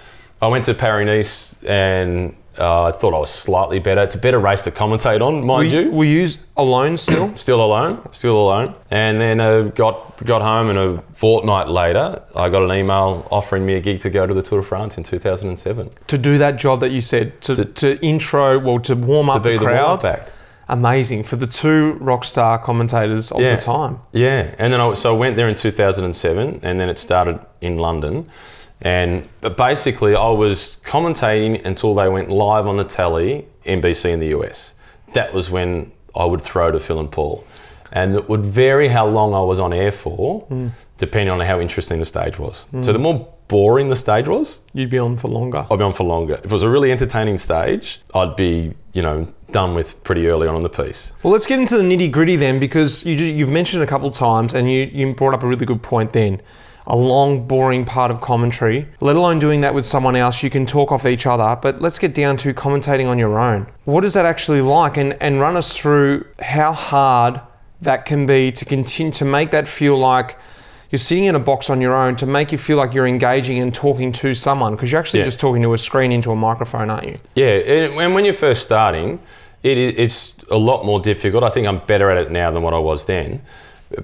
I went to Paris Nice and uh, I thought I was slightly better. It's a better race to commentate on, mind we, you. we use alone still. Still alone, still alone. And then uh, got got home, and a fortnight later, I got an email offering me a gig to go to the Tour de France in 2007 to do that job that you said to, to, intro well to warm to up be the crowd. Amazing for the two rock star commentators of Yeah. the time Yeah, and then I, so I went there in 2007, and then it started in London. And but basically, I was commentating until they went live on the telly, NBC in the US. That was when I would throw to Phil and Paul. And it would vary how long I was on air for, hmm. depending on how interesting the stage was. So the more boring the stage was, you'd be on for longer. I'd be on for longer. If it was a really entertaining stage, I'd be, you know, done with pretty early on in the piece. well let's get into the nitty gritty then because you, you've mentioned a couple of times and you, you brought up a really good point then. A long boring part of commentary let alone doing that with someone else. You can talk off each other but let's get down to commentating on your own. What is that actually like? And, and run us through how hard that can be to continue to make that feel like you're sitting in a box on your own to make you feel like you're engaging and talking to someone because you're actually Yeah. just talking to a screen into a microphone aren't you Yeah, and when you're first starting, it, it's a lot more difficult. I think I'm better at it now than what I was then.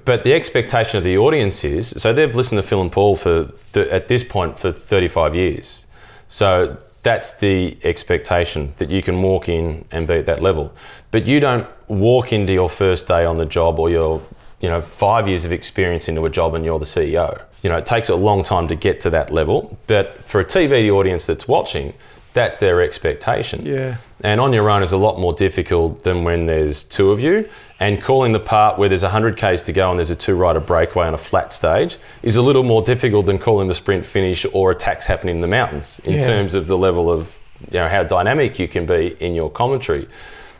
But the expectation of the audience is so they've listened to Phil and Paul for th- at this point for 35 years. So that's the expectation that you can walk in and be at that level. But you don't walk into your first day on the job or your you know five years of experience into a job and you're the CEO. You know it takes a long time to get to that level. But for a TV audience that's watching, that's their expectation. Yeah. And on your own is a lot more difficult than when there's two of you. And calling the part where there's 100 Ks to go and there's a two rider breakaway on a flat stage is a little more difficult than calling the sprint finish or attacks happening in the mountains in Yeah. terms of the level of you know how dynamic you can be in your commentary.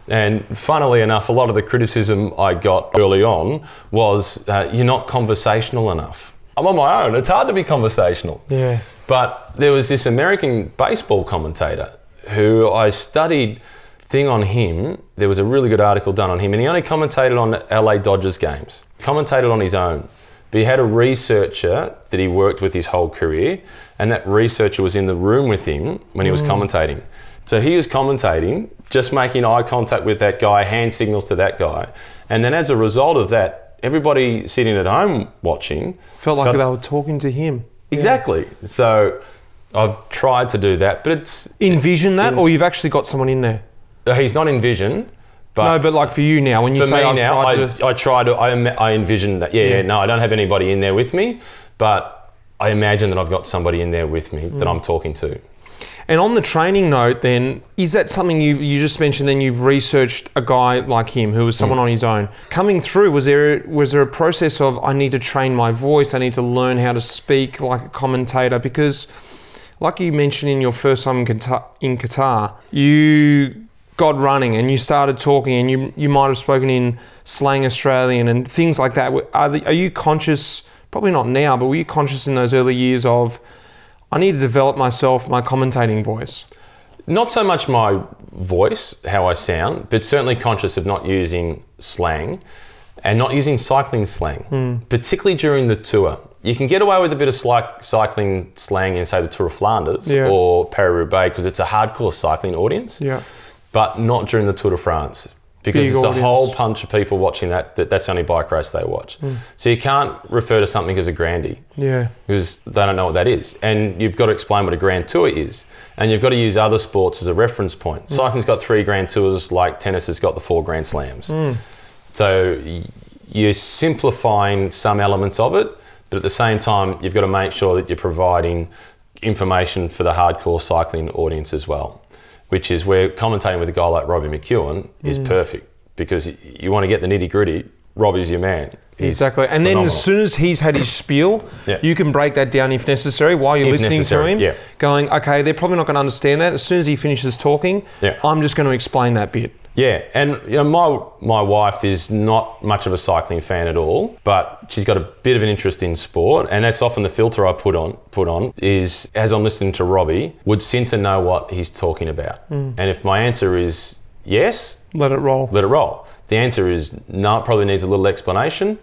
And funnily enough, a lot of the criticism I got early on was uh, you're not conversational enough. I'm on my own. It's hard to be conversational. Yeah. But there was this American baseball commentator who I studied thing on him. There was a really good article done on him, and he only commentated on LA Dodgers games. Commentated on his own. But he had a researcher that he worked with his whole career, and that researcher was in the room with him when he was commentating. So he was commentating, just making eye contact with that guy, hand signals to that guy. And then as a result of that, everybody sitting at home watching Felt like they were talking to him. Exactly. So I've tried to do that, but it's Envision that, or you've actually got someone in there. uh, he's not in vision. But no, but like for you now, when you say I've now, tried I, to, I try to I, I envision that. Yeah, yeah, no, I don't have anybody in there with me, but I imagine that I've got somebody in there with me that I'm talking to. And on the training note, then, is that something you you just mentioned? Then you've researched a guy like him who was someone mm. on his own coming through. Was there was there a process of I need to train my voice? I need to learn how to speak like a commentator because, like you mentioned in your first time in Qatar, in Qatar you got running and you started talking and you you might have spoken in slang Australian and things like that. Are the, are you conscious? Probably not now, but were you conscious in those early years of I need to develop myself, my commentating voice? Not so much my voice, how I sound, but certainly conscious of not using slang and not using cycling slang, hmm. particularly during the tour. You can get away with a bit of cycling slang in, say, the Tour of Flanders Yeah. or Paris-Roubaix because it's a hardcore cycling audience, Yeah. but not during the Tour de France because Big there's audience. a whole bunch of people watching that, that that's the only bike race they watch. Mm. So you can't refer to something as a grandie Yeah. because they don't know what that is. And you've got to explain what a Grand Tour is. And you've got to use other sports as a reference point. Mm. Cycling's got three Grand Tours, like tennis has got the four Grand Slams. Mm. So you're simplifying some elements of it, but at the same time, you've got to make sure that you're providing information for the hardcore cycling audience as well, which is where commentating with a guy like Robbie McEwen is mm. perfect because you want to get the nitty gritty. Robbie's your man. He's Exactly. And then as soon as he's had his spiel, Yeah. you can break that down if necessary while you're If listening necessary, to him. yeah. Going, okay, they're probably not going to understand that. As soon as he finishes talking, Yeah. I'm just going to explain that bit. Yeah, and you know, my my wife is not much of a cycling fan at all, but she's got a bit of an interest in sport, and that's often the filter I put on put on is as I'm listening to Robbie, would Cinta know what he's talking about? Hmm. And if my answer is yes, Let it roll. let it roll. The answer is no, it probably needs a little explanation.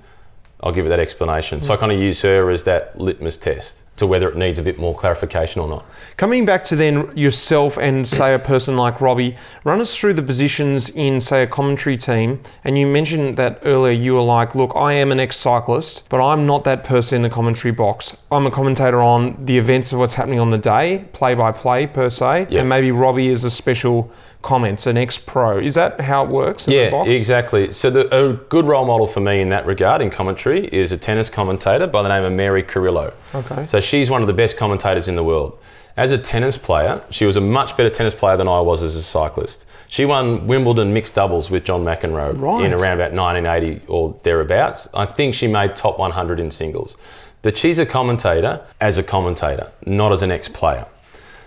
I'll give it that explanation. So I hmm. kind of use her as that litmus test to whether it needs a bit more clarification or not. Coming back to then yourself and say a person like Robbie, run us through the positions in say a commentary team. And you mentioned that earlier. You were like, "Look, I am an ex-cyclist, but I'm not that person in the commentary box. I'm a commentator on the events of what's happening on the day, play by play per se, Yeah. and maybe Robbie is a special comments, an ex-pro. Is that how it works in the Yeah, exactly. So the, a good role model for me in that regard in commentary is a tennis commentator by the name of Mary Carrillo. Okay. So she's one of the best commentators in the world. As a tennis player, she was a much better tennis player than I was as a cyclist. She won Wimbledon mixed doubles with John McEnroe Right. in around about 1980 or thereabouts. I think she made top 100 in singles. But she's a commentator as a commentator, not as an ex-player.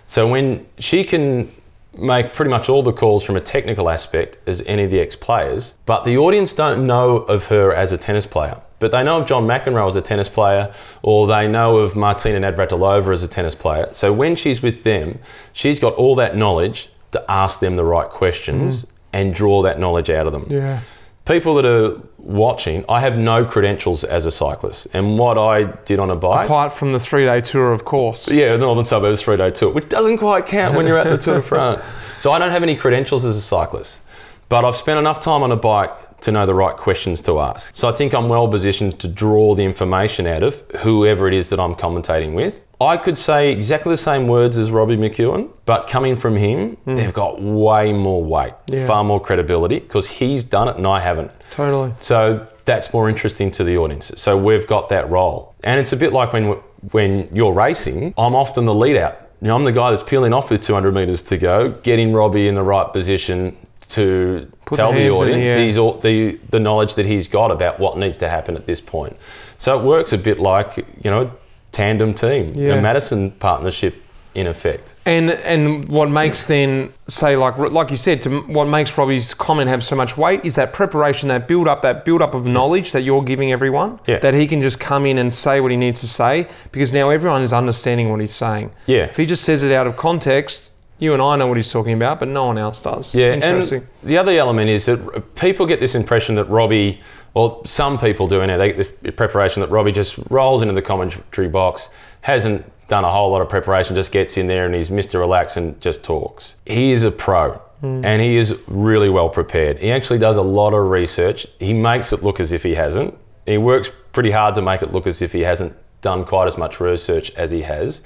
So when she can make pretty much all the calls from a technical aspect as any of the ex-players, but the audience don't know of her as a tennis player. But they know of John McEnroe as a tennis player, or they know of Martina Navratilova as a tennis player. So when she's with them, she's got all that knowledge to ask them the right questions mm. and draw that knowledge out of them Yeah. people that are watching, I have no credentials as a cyclist. And what I did on a bike, Apart from the three-day tour, of course. yeah, the Northern Suburbs three day tour, which doesn't quite count when you're at the Tour de France. So I don't have any credentials as a cyclist, but I've spent enough time on a bike to know the right questions to ask. So I think I'm well positioned to draw the information out of whoever it is that I'm commentating with. I could say exactly the same words as Robbie McEwen, but coming from him, hmm. they've got way more weight, Yeah. far more credibility because he's done it and I haven't. Totally. So that's more interesting to the audience. So we've got that role, and it's a bit like when when you're racing. I'm often the lead out. You know, I'm the guy that's peeling off with 200 meters to go, getting Robbie in the right position to Put tell the the, the audience he's all, the the knowledge that he's got about what needs to happen at this point. So it works a bit like you know, tandem team, Yeah. a Madison partnership in effect. And and what makes then say like like you said, to, what makes Robbie's comment have so much weight is that preparation, that build up, that build up of knowledge that you're giving everyone. Yeah. That he can just come in and say what he needs to say because now everyone is understanding what he's saying. Yeah. If he just says it out of context, you and I know what he's talking about, but no one else does. Yeah, Interesting. and the other element is that people get this impression that Robbie, well, some people do, anyway, they get the preparation that Robbie just rolls into the commentary box, hasn't done a whole lot of preparation, just gets in there and he's Mr. Relax and just talks. He is a pro. Hmm. And he is really well prepared. He actually does a lot of research. He makes it look as if he hasn't. He works pretty hard to make it look as if he hasn't done quite as much research as he has.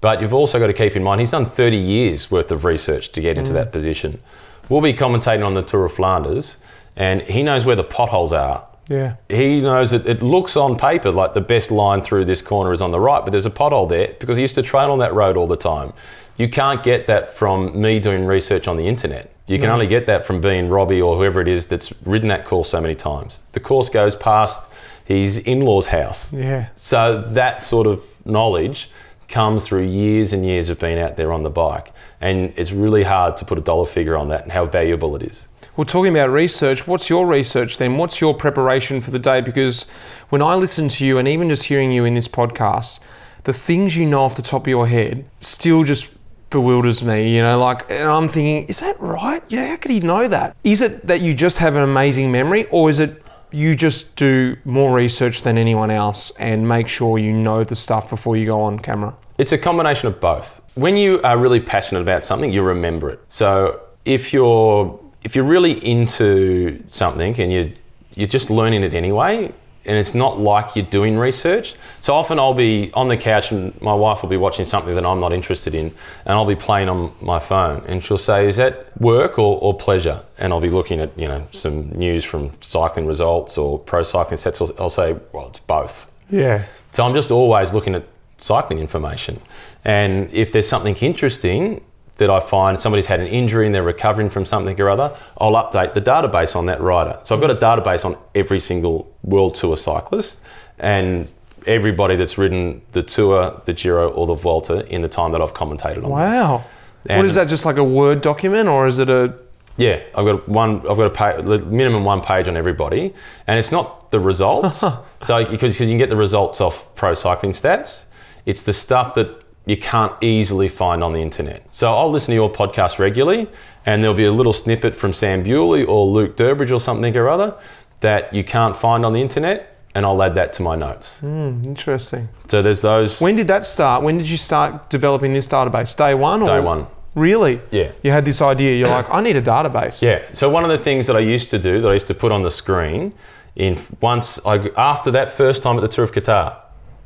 But you've also got to keep in mind he's done 30 years worth of research to get into hmm. that position. We'll be commentating on the Tour of Flanders, and he knows where the potholes are Yeah. He knows that it looks on paper like the best line through this corner is on the right, but there's a pothole there because he used to train on that road all the time. You can't get that from me doing research on the internet. You can only get that from being Robbie or whoever it is that's ridden that course so many times. The course goes past his in law's house. Yeah. So that sort of knowledge comes through years and years of being out there on the bike. And it's really hard to put a dollar figure on that and how valuable it is. Well, talking about research, what's your research then? What's your preparation for the day? Because when I listen to you and even just hearing you in this podcast, the things you know off the top of your head still just bewilders me, you know, like, and I'm thinking, is that right? Yeah, how could he know that? Is it that you just have an amazing memory or is it you just do more research than anyone else and make sure you know the stuff before you go on camera? It's a combination of both. When you are really passionate about something, you remember it. So if you're if you're really into something and you you're just learning it anyway, and it's not like you're doing research. So often I'll be on the couch and my wife will be watching something that I'm not interested in, and I'll be playing on my phone, and she'll say, "Is that work or, or pleasure?" And I'll be looking at you know some news from cycling results or Pro Cycling Stats. I'll, I'll say, "Well, it's both." Yeah. So I'm just always looking at cycling information. And if there's something interesting that I find somebody's had an injury and they're recovering from something or other, I'll update the database on that rider. So I've got a database on every single World Tour cyclist and everybody that's ridden the Tour, the Giro, or the Vuelta in the time that I've commentated on. Wow. what is that? Just like a Word document or is it a. Yeah, I've got one. I've got a page, minimum one page on everybody, and it's not the results. so because because you can get the results off Pro Cycling Stats, it's the stuff that you can't easily find on the internet. So I'll listen to your podcast regularly, and there'll be a little snippet from Sam Bewley or Luke Durbridge or something or other that you can't find on the internet, and I'll add that to my notes. Hmm, interesting. So there's those. When did that start? When did you start developing this database? Day one? Or? Day one. Really? Yeah. You had this idea. You're like, I need a database. Yeah. So one of the things that I used to do that I used to put on the screen in once I after that first time at the Tour of Qatar,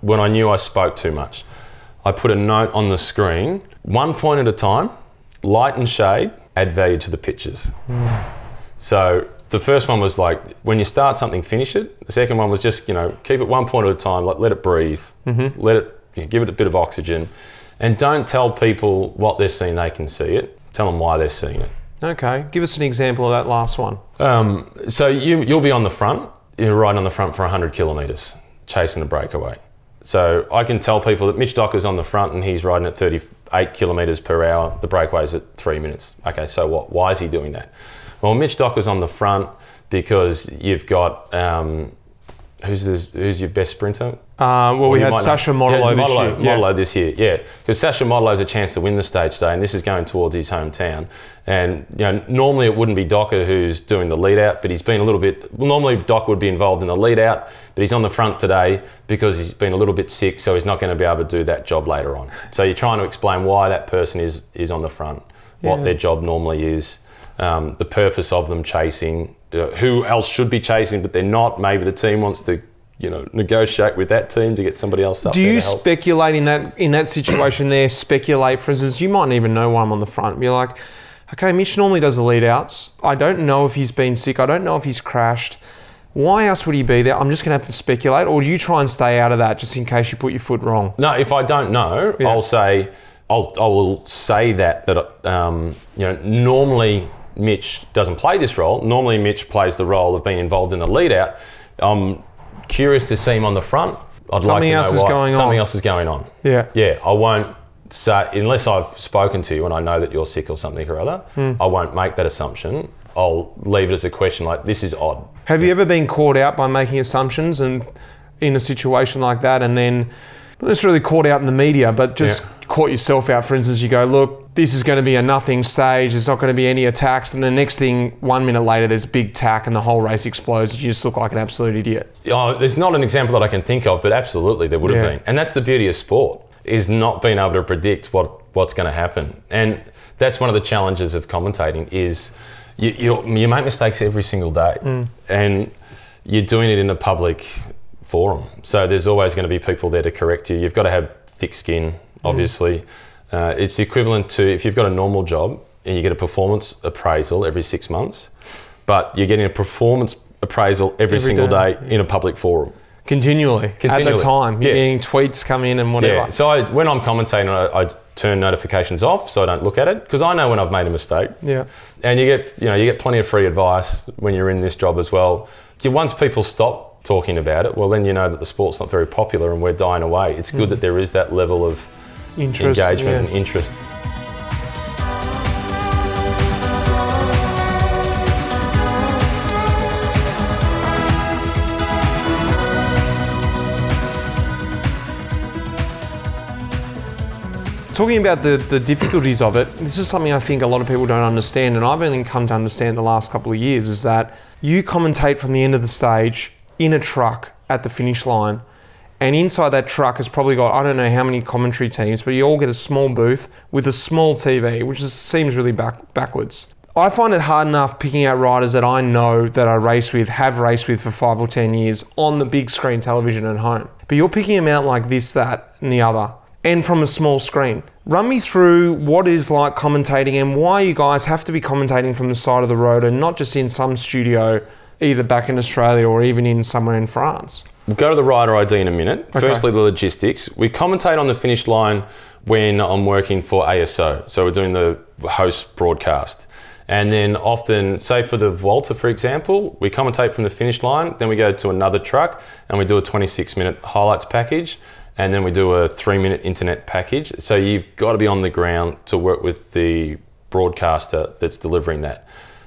when I knew I spoke too much, I put a note on the screen, one point at a time, light and shade, add value to the pictures. So the first one was like when you start something, finish it. The second one was just you know keep it one point at a time, like let it breathe, let it you know, give it a bit of oxygen, and don't tell people what they're seeing. They can see it. Tell them why they're seeing it. Okay. Give us an example of that last one. Um, so you, you'll be on the front. You're riding on the front for 100 kilometres, chasing a breakaway. So I can tell people that Mitch Docker's on the front and he's riding at 38 kilometres per hour. The breakaway's at three minutes. Okay, so what? Why is he doing that? Well, Mitch Docker's on the front because you've got um, who's the, who's your best sprinter? Uh, well, we had. Sacha Modolo Yeah, this Modolo, year. Yeah. This year, yeah. Because Sacha Modolo has a chance to win the stage today, and this is going towards his hometown. And you know, normally it wouldn't be Docker who's doing the lead out, but he's been a little bit. Well, normally Doc would be involved in the lead out, but he's on the front today because he's been a little bit sick, so he's not going to be able to do that job later on. So you're trying to explain why that person is is on the front, what their job normally is, um, the purpose of them chasing, uh, who else should be chasing, but they're not. Maybe the team wants to. You know, negotiate with that team to get somebody else up Do there you to speculate in that in that situation there? Speculate, for instance, you might not even know why I'm on the front. You're like, okay, Mitch normally does the lead outs. I don't know if he's been sick. I don't know if he's crashed. Why else would he be there? I'm just gonna have to speculate, or do you try and stay out of that just in case you put your foot wrong? No, if I don't know, Yeah. I'll say I'll I will say that that um, you know normally Mitch doesn't play this role. Normally Mitch plays the role of being involved in the lead out. I'm curious to see him on the front. I'd like Something to know else is why. going on. Something else is going on. Yeah. Yeah, I won't say unless I've spoken to you and I know that you're sick or something or other. Hmm. I won't make that assumption. I'll leave it as a question like this is odd. Have you ever been caught out by making assumptions and in a situation like that, and then not necessarily caught out in the media, but just Yeah. caught yourself out? For instance, you go, "Look, this is going to be a nothing stage. There's not going to be any attacks," and the next thing, one minute later, there's a big tack, and the whole race explodes. You just look like an absolute idiot. Oh, there's not an example that I can think of, but absolutely there would have Yeah. been. And that's the beauty of sport is not being able to predict what what's going to happen. And that's one of the challenges of commentating is you you, you make mistakes every single day, mm. and you're doing it in a public forum. So there's always going to be people there to correct you. You've got to have thick skin, obviously. Uh, it's equivalent to if you've got a normal job and you get a performance appraisal every six months, but you're getting a performance appraisal every, Every single day. day in a public forum. Continually, at the time. You're Yeah. getting tweets come in and whatever. Yeah. So I, when I'm commentating, I, I turn notifications off so I don't look at it because I know when I've made a mistake. Yeah. And you get you know you get plenty of free advice when you're in this job as well. You, once people stop talking about it, well then you know that the sport's not very popular and we're dying away. It's good hmm. that there is that level of Interest. engagement yeah. and interest. Talking about the, the difficulties of it, this is something I think a lot of people don't understand, and I've only come to understand the last couple of years is that you commentate from the end of the stage in a truck at the finish line, and inside that truck has probably got I don't know how many commentary teams, but you all get a small booth with a small TV, which is, seems really back, backwards. I find it hard enough picking out riders that I know that I race with, have raced with for five or ten years on the big screen television at home. But you're picking them out like this, that, and the other and from a small screen. Run me through what is like commentating and why you guys have to be commentating from the side of the road and not just in some studio, either back in Australia or even in somewhere in France. We'll go to the rider ID in a minute. Okay. Firstly, the logistics. We commentate on the finish line when I'm working for ASO. So we're doing the host broadcast. And then often, say for the Vuelta, for example, we commentate from the finish line, then we go to another truck and we do a 26 minute highlights package. And then we do a three minute internet package. So you've got to be on the ground to work with the broadcaster that's delivering that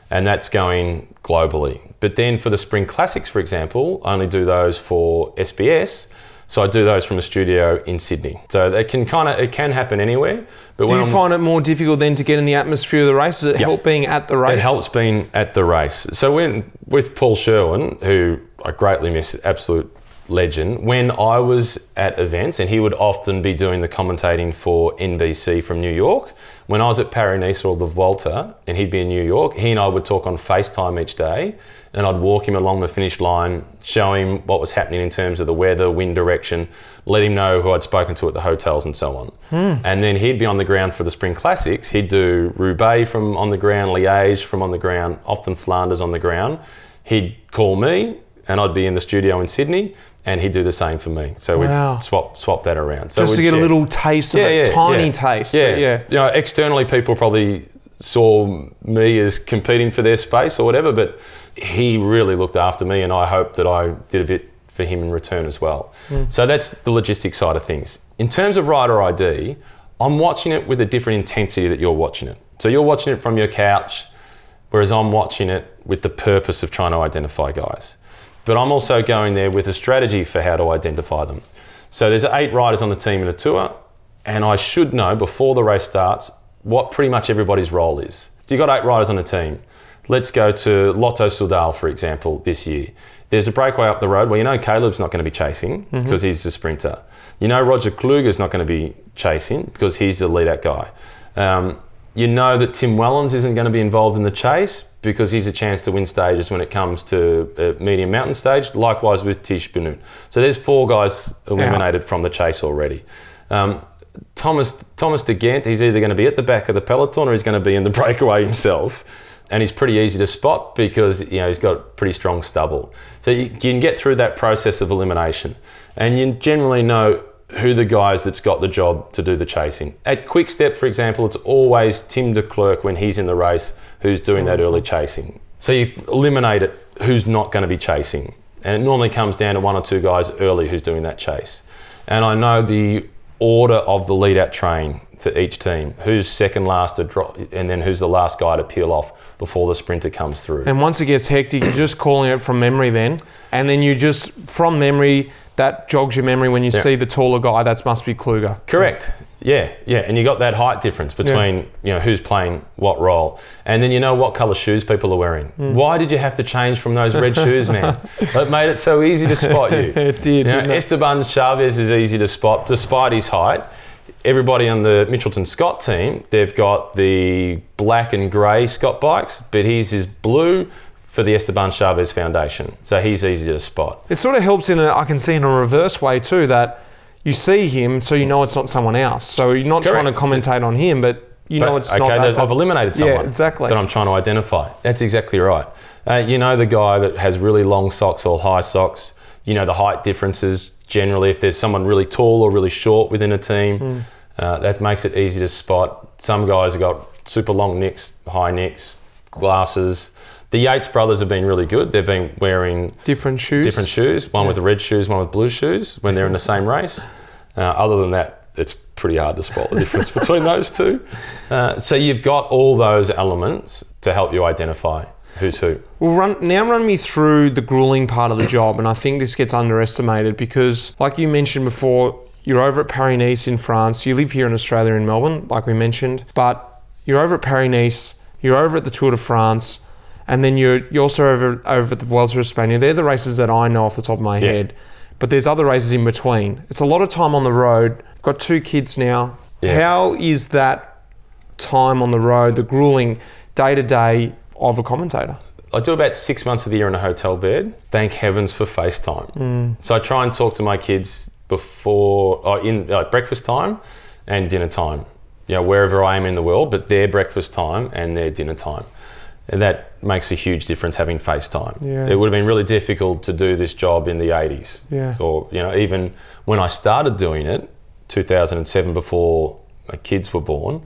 and that's going globally. But then for the Spring Classics, for example, I only do those for SBS. So I do those from a studio in Sydney. So it can kind of it can happen anywhere. But Do you I'm, find it more difficult then to get in the atmosphere of the race? Does it Yeah. help being at the race? it helps being at the race. So when with Paul Sherwen, who I greatly miss, absolute legend, when I was at events, and he would often be doing the commentating for NBC from New York. When I was at Paris or the Vuelta, and he'd be in New York, he and I would talk on FaceTime each day, and I'd walk him along the finish line, show him what was happening in terms of the weather, wind direction, let him know who I'd spoken to at the hotels and so on. Hmm. And then he'd be on the ground for the Spring Classics. He'd do Roubaix from on the ground, Liège from on the ground, often Flanders on the ground. He'd call me, and I'd be in the studio in Sydney, and he'd do the same for me. So Wow. we'd swap swap that around. So just to get a little taste of it, tiny yeah. taste. Yeah, yeah. You know, externally, people probably saw me as competing for their space or whatever, but he really looked after me, and I hope that I did a bit for him in return as well. Hmm. So that's the logistics side of things. In terms of rider ID, I'm watching it with a different intensity that you're watching it. So you're watching it from your couch, whereas I'm watching it with the purpose of trying to identify guys. But I'm also going there with a strategy for how to identify them. So there's eight riders on the team in a tour, and I should know before the race starts what pretty much everybody's role is. So you've got eight riders on a team. Let's go to Lotto Soudal, for example, this year. There's a breakaway up the road where you know Caleb's not going to be chasing because he's a sprinter. You know Roger Kluge's not going to be chasing because he's the lead out guy. Um, you know that Tim Wellens isn't going to be involved in the chase because he's a chance to win stages when it comes to a medium mountain stage. Likewise with Tiesj Benoot. So there's four guys eliminated from the chase already. Um, Thomas Thomas De Gendt, he's either going to be at the back of the peloton or he's going to be in the breakaway himself. And he's pretty easy to spot because you know he's got pretty strong stubble. So you, you can get through that process of elimination, and you generally know who the guys that's got the job to do the chasing. At Quick Step, for example, it's always Tim Declercq when he's in the race who's doing that early chasing. So you eliminate it who's not going to be chasing, and it normally comes down to one or two guys early who's doing that chase. And I know the order of the lead out train for each team, who's second last to drop, and then who's the last guy to peel off before the sprinter comes through. And once it gets hectic, you're just calling it from memory then. And then you just, from memory, that jogs your memory when you see the taller guy, that must be Kluge. Correct. Yeah, yeah, and you got that height difference between you know who's playing what role, and then you know what colour shoes people are wearing. Hmm. Why did you have to change from those red shoes, man? It made it so easy to spot you. It did, You know? Esteban Chaves is easy to spot despite his height. Everybody on the Mitchelton Scott team, they've got the black and grey Scott bikes, but he's his is blue for the Esteban Chaves Foundation, so he's easy to spot. It sort of helps in a, I can see in a reverse way too, that you see him so you know it's not someone else. So you're not trying to commentate on him, but you But, know it's okay, not that that I've eliminated Yeah, someone exactly. that I'm trying to identify. That's exactly right. Uh, you know the guy that has really long socks or high socks. You know the height differences generally. If there's someone really tall or really short within a team, Hmm. uh, that makes it easy to spot. Some guys have got super long necks, high necks, glasses. The Yates brothers have been really good. They've been wearing different shoes. different shoes, one with the red shoes, one with blue shoes when they're in the same race. Uh, other than that, it's pretty hard to spot the difference between those two. Uh, so you've got all those elements to help you identify who's who. Well, run now. Run me through the grueling part of the job, and I think this gets underestimated because, like you mentioned before, you're over at Paris Nice in France. You live here in Australia in Melbourne, like we mentioned, but you're over at Paris Nice. You're over at the Tour de France, and then you're you're also over over at the Vuelta a España. They're the races that I know off the top of my Yeah. head, but there's other races in between. It's a lot of time on the road. I've Got two kids now. Yeah. How is that time on the road, the grueling day to day of a commentator? I do about six months of the year in a hotel bed. Thank heavens for FaceTime. Mm. So I try and talk to my kids before, or in like breakfast time and dinner time. You know, wherever I am in the world, but their breakfast time and their dinner time. That makes a huge difference having FaceTime. Yeah. It would have been really difficult to do this job in the 80s. Yeah. Or, you know, even when I started doing it, 2007, before my kids were born,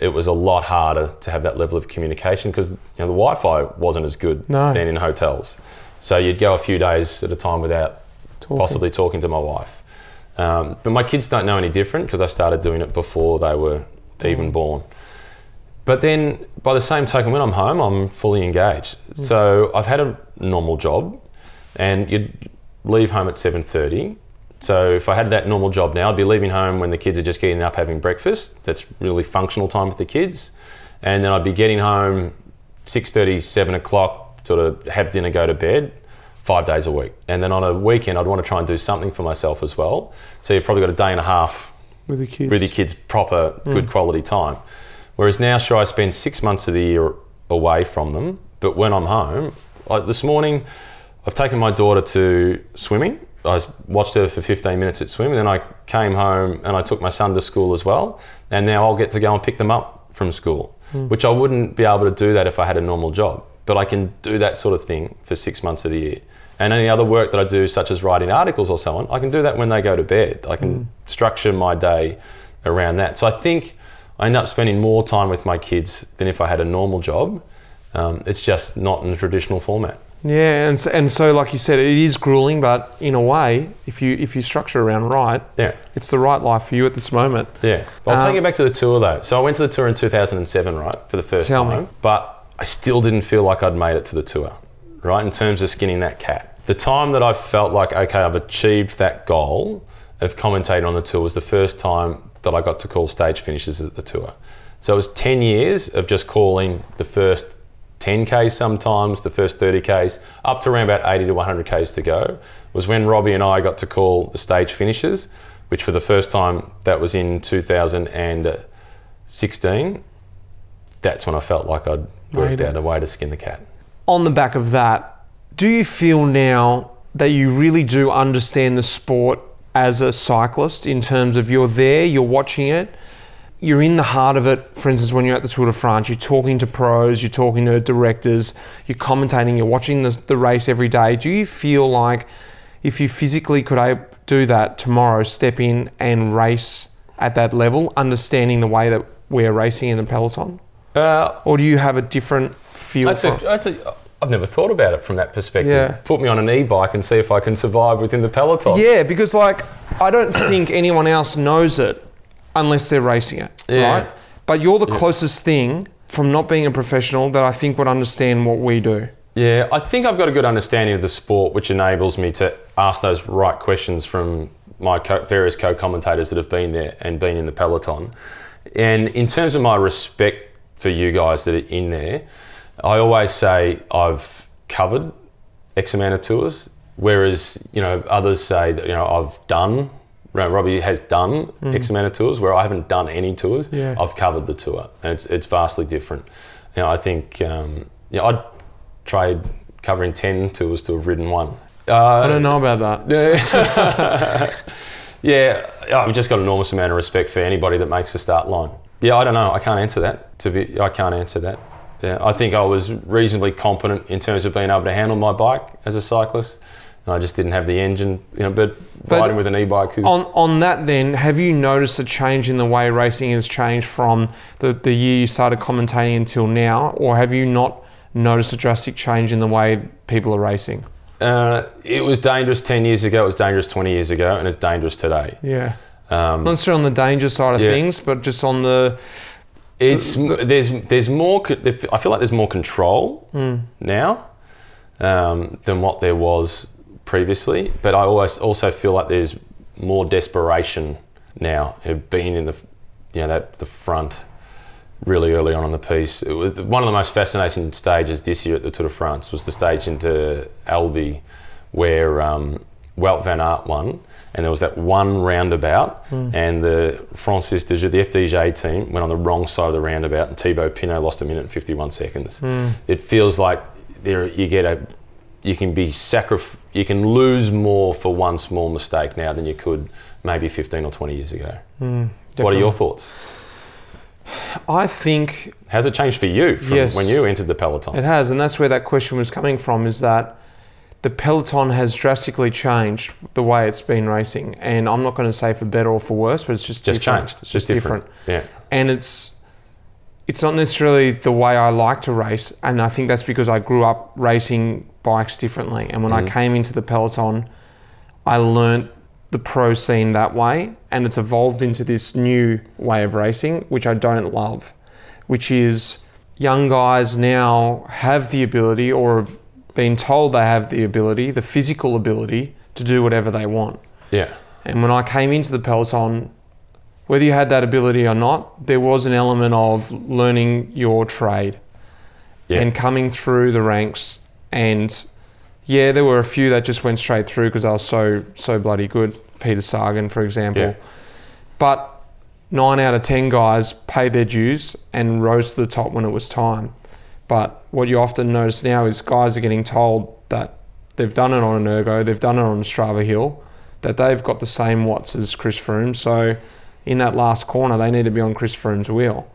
it was a lot harder to have that level of communication because you know, the Wi-Fi wasn't as good No. then in hotels. So you'd go a few days at a time without Talking. possibly talking to my wife. Um, but my kids don't know any different because I started doing it before they were even born. But then, by the same token, when I'm home, I'm fully engaged. Mm. So I've had a normal job, and you'd leave home at seven thirty. So if I had that normal job now, I'd be leaving home when the kids are just getting up having breakfast. That's really functional time with the kids, and then I'd be getting home six thirty, seven o'clock, sort of have dinner, go to bed, five days a week. And then on a weekend, I'd want to try and do something for myself as well. So you've probably got a day and a half with the kids. with your kids proper mm. good quality time. Whereas now, sure, I spend six months of the year away from them, but when I'm home, like this morning, I've taken my daughter to swimming. I watched her for 15 minutes at swim, and then I came home and I took my son to school as well. And now I'll get to go and pick them up from school, hmm. which I wouldn't be able to do that if I had a normal job. But I can do that sort of thing for six months of the year. And any other work that I do, such as writing articles or so on, I can do that when they go to bed. I can hmm. structure my day around that. So I think I end up spending more time with my kids than if I had a normal job. Um, it's just not in the traditional format. Yeah, and so, and so like you said, it is grueling, but in a way, if you if you structure around right, Yeah, it's the right life for you at this moment. yeah. But I'll Um, take you back to the tour though. So I went to the tour in 2007, right, for the first Tell me. time. But I still didn't feel like I'd made it to the tour, right, in terms of skinning that cat. The time that I felt like, okay, I've achieved that goal of commentating on the tour was the first time that I got to call stage finishes at the tour. So it was 10 years of just calling the first 10Ks sometimes, the first 30Ks, up to around about 80 to 100Ks to go, was when Robbie and I got to call the stage finishes, which for the first time, that was in 2016. That's when I felt like I'd worked out a way to skin the cat. On the back of that, do you feel now that you really do understand the sport as a cyclist in terms of you're there, you're watching it, you're in the heart of it. For instance, when you're at the Tour de France, you're talking to pros, you're talking to directors, you're commentating, you're watching the, the race every day. Do you feel like if you physically could ab- do that tomorrow, step in and race at that level, understanding the way that we're racing in the peloton? Uh, Or do you have a different feel? that's a, that's a, I've never thought about it from that perspective. Yeah. Put me on an e-bike and see if I can survive within the peloton. Yeah, because like I don't think anyone else knows it unless they're racing it, Yeah. right? But you're the closest thing from not being a professional that I think would understand what we do. Yeah, I think I've got a good understanding of the sport, which enables me to ask those right questions from my co- various co-commentators that have been there and been in the peloton. And in terms of my respect for you guys that are in there, I always say I've covered X amount of tours, whereas you know others say that you know I've done. Robbie has done X amount of tours, where I haven't done any tours. Yeah. I've covered the tour, and it's it's vastly different. You know, I think um, yeah, I'd trade covering ten tours to have ridden one. Uh, I don't know about that. yeah, I've just got an enormous amount of respect for anybody that makes the start line. Yeah, I don't know. I can't answer that. To be, I can't answer that. Yeah, I think I was reasonably competent in terms of being able to handle my bike as a cyclist, and I just didn't have the engine. You know, but, But riding with an e-bike is On on that, then, have you noticed a change in the way racing has changed from the, the year you started commentating until now, or have you not noticed a drastic change in the way people are racing? Uh, it was dangerous 10 years ago, it was dangerous 20 years ago, and it's dangerous today. Yeah. Um, Not necessarily on the danger side of Yeah. things, but just on the it's there's there's more I feel like there's more control now um, than what there was previously, but I always also feel like there's more desperation now being in the you know that the front really early on in the piece. One of the most fascinating stages this year at the Tour de France was the stage into Albi where um, Wout van Aert won. And there was that one roundabout, hmm. and the Francis de the FDJ team went on the wrong side of the roundabout, and Thibaut Pinot lost a minute and 51 seconds. Hmm. It feels like there you get a, you can be sacrif- you can lose more for one small mistake now than you could maybe 15 or 20 years ago. Hmm. What are your thoughts? I think Has it changed for you from Yes. when you entered the peloton? It has, and that's where that question was coming from is that the peloton has drastically changed the way it's been racing. And I'm not going to say for better or for worse, but it's just, just different. changed. It's just different. Yeah. And it's it's not necessarily the way I like to race, and I think that's because I grew up racing bikes differently. And when I mm-hmm. came into the peloton, I learnt the pro scene that way, and it's evolved into this new way of racing, which I don't love, which is young guys now have the ability or have been told they have the ability, the physical ability to do whatever they want. Yeah. And when I came into the peloton, whether you had that ability or not, there was an element of learning your trade Yeah. and coming through the ranks. And yeah, there were a few that just went straight through because I was so so bloody good. Peter Sagan, for example. Yeah. But nine out of ten guys paid their dues and rose to the top when it was time. But what you often notice now is guys are getting told that they've done it on an ergo, they've done it on Strava Hill, that they've got the same watts as Chris Froome. So in that last corner, they need to be on Chris Froome's wheel.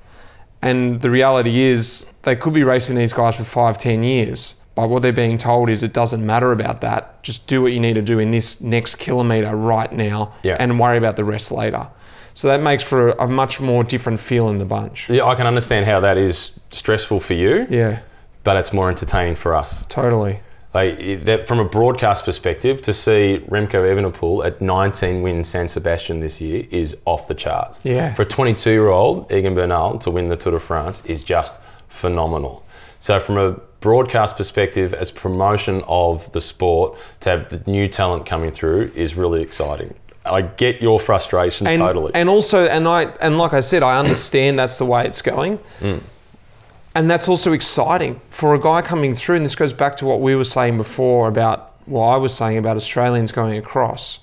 And the reality is, they could be racing these guys for five, ten years. But what they're being told is it doesn't matter about that. Just do what you need to do in this next kilometre right now Yeah. and worry about the rest later. So that makes for a, a much more different feel in the bunch. Yeah, I can understand how that is stressful for you, Yeah, but it's more entertaining for us. totally. Like that, from a broadcast perspective, to see Remco Evenepoel at 19 win San Sebastian this year is off the charts. Yeah. For a 22 year old Egan Bernal to win the Tour de France is just phenomenal. So from a broadcast perspective, as promotion of the sport, to have the new talent coming through is really exciting. I get your frustration and, totally. And also, and I and like I said, I understand that's the way it's going, Mm. and that's also exciting for a guy coming through. And this goes back to what we were saying before about what I was saying about Australians going across.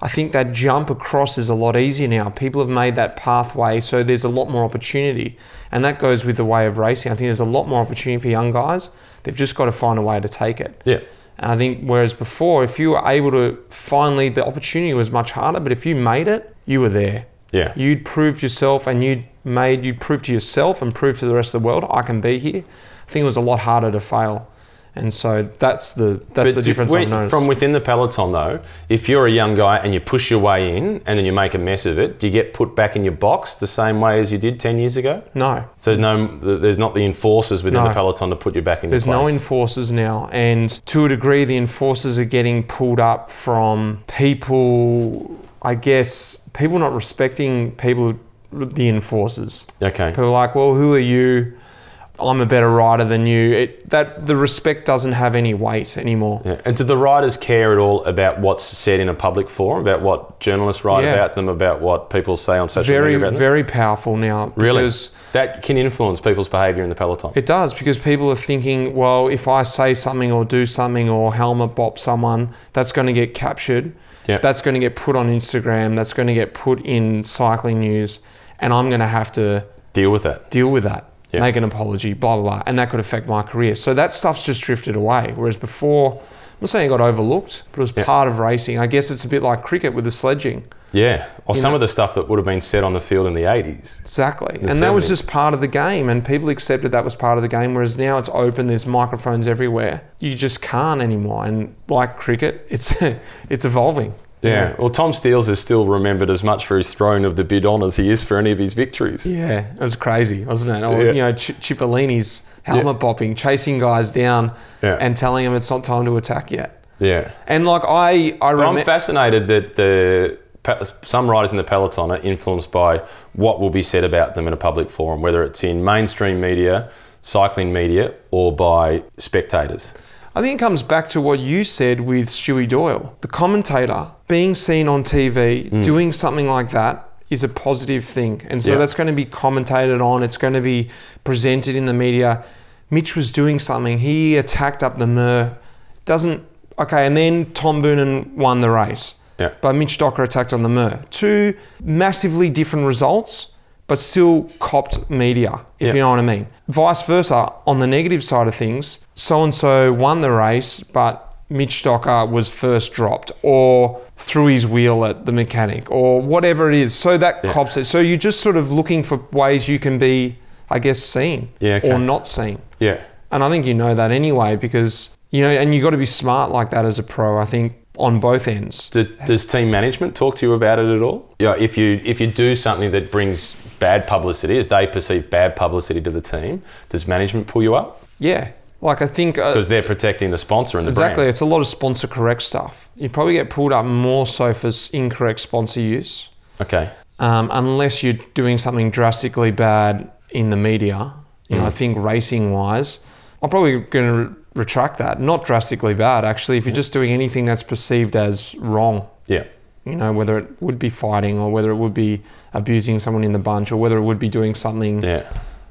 I think that jump across is a lot easier now. People have made that pathway, so there's a lot more opportunity, and that goes with the way of racing. I think there's a lot more opportunity for young guys. They've just got to find a way to take it. yeah. And I think whereas before, if you were able to finally, the opportunity was much harder, but if you made it, you were there. Yeah. You'd proved yourself and you'd made, you'd proved to yourself and proved to the rest of the world, I can be here. I think it was a lot harder to fail. And so that's the that's But the difference I've. From within the peloton, though, if you're a young guy and you push your way in and then you make a mess of it, do you get put back in your box the same way as you did 10 years ago? no, So there's no, there's not the enforcers within No. the peloton to put you back in There's no enforcers now, and to a degree, the enforcers are getting pulled up from people. I guess people not respecting people, the enforcers. okay. People are like, well, who are you? I'm a better rider than you. It, that the respect doesn't have any weight anymore. Yeah. And do the riders care at all about what's said in a public forum, about what journalists write Yeah. about them, about what people say on social Very, media them? very powerful now. Really? Because That can influence people's behaviour in the peloton. It does because people are thinking, well, if I say something or do something or helmet bop someone, that's going to get captured. Yeah. That's going to get put on Instagram. That's going to get put in cycling news, and I'm going to have to Deal with that. deal with that, Yeah. make an apology, blah blah blah, and that could affect my career. So that stuff's just drifted away. Whereas before, I'm not saying it got overlooked, but it was Yeah. part of racing. I guess it's a bit like cricket with the sledging. Yeah, or You some know- of the stuff that would have been said on the field in the 80s. Exactly. The and that was just part of the game, and people accepted that was part of the game, whereas now it's open, there's microphones everywhere. You just can't anymore. And like cricket, it's, it's evolving. Yeah. Well, Tom Steels is still remembered as much for his throwing of the bidon as he is for any of his victories. Yeah, it was crazy, wasn't it? Or, Yeah. You know, Ch- Cipollini's helmet bopping, chasing guys down Yeah. and telling them it's not time to attack yet. Yeah. And like I, I But I'm fascinated that the some riders in the peloton are influenced by what will be said about them in a public forum, whether it's in mainstream media, cycling media, or by spectators. I think it comes back to what you said with Stewie Doyle. The commentator being seen on TV hmm. doing something like that is a positive thing. And so Yeah. that's going to be commentated on, it's going to be presented in the media. Mitch was doing something, he attacked up the Mur. Doesn't, okay, and then Tom Boonen won the race. Yeah. But Mitch Docker attacked on the Mur. Two massively different results, but still copped media, if Yeah. you know what I mean. Vice versa, on the negative side of things, so and so won the race, but Mitch Docker was first dropped or threw his wheel at the mechanic or whatever it is. So that Yeah. cops it. So you're just sort of looking for ways you can be, I guess, seen Yeah, okay. or not seen. Yeah. And I think you know that anyway because, you know, and you've got to be smart like that as a pro, I think, on both ends. Do, does team management talk to you about it at all? Yeah, if you if you do something that brings bad publicity, as they perceive bad publicity to the team, does management pull you up Yeah. Like I think uh, because they're protecting the sponsor and the exactly, brand? Exactly, it's a lot of sponsor correct stuff. You probably get pulled up more so for incorrect sponsor use, Okay. um, unless you're doing something drastically bad in the media. You know, I think racing wise, I'm probably going to re- retract that. Not drastically bad, actually. If you're just doing anything that's perceived as wrong, Yeah. You know, whether it would be fighting or whether it would be abusing someone in the bunch or whether it would be doing something Yeah.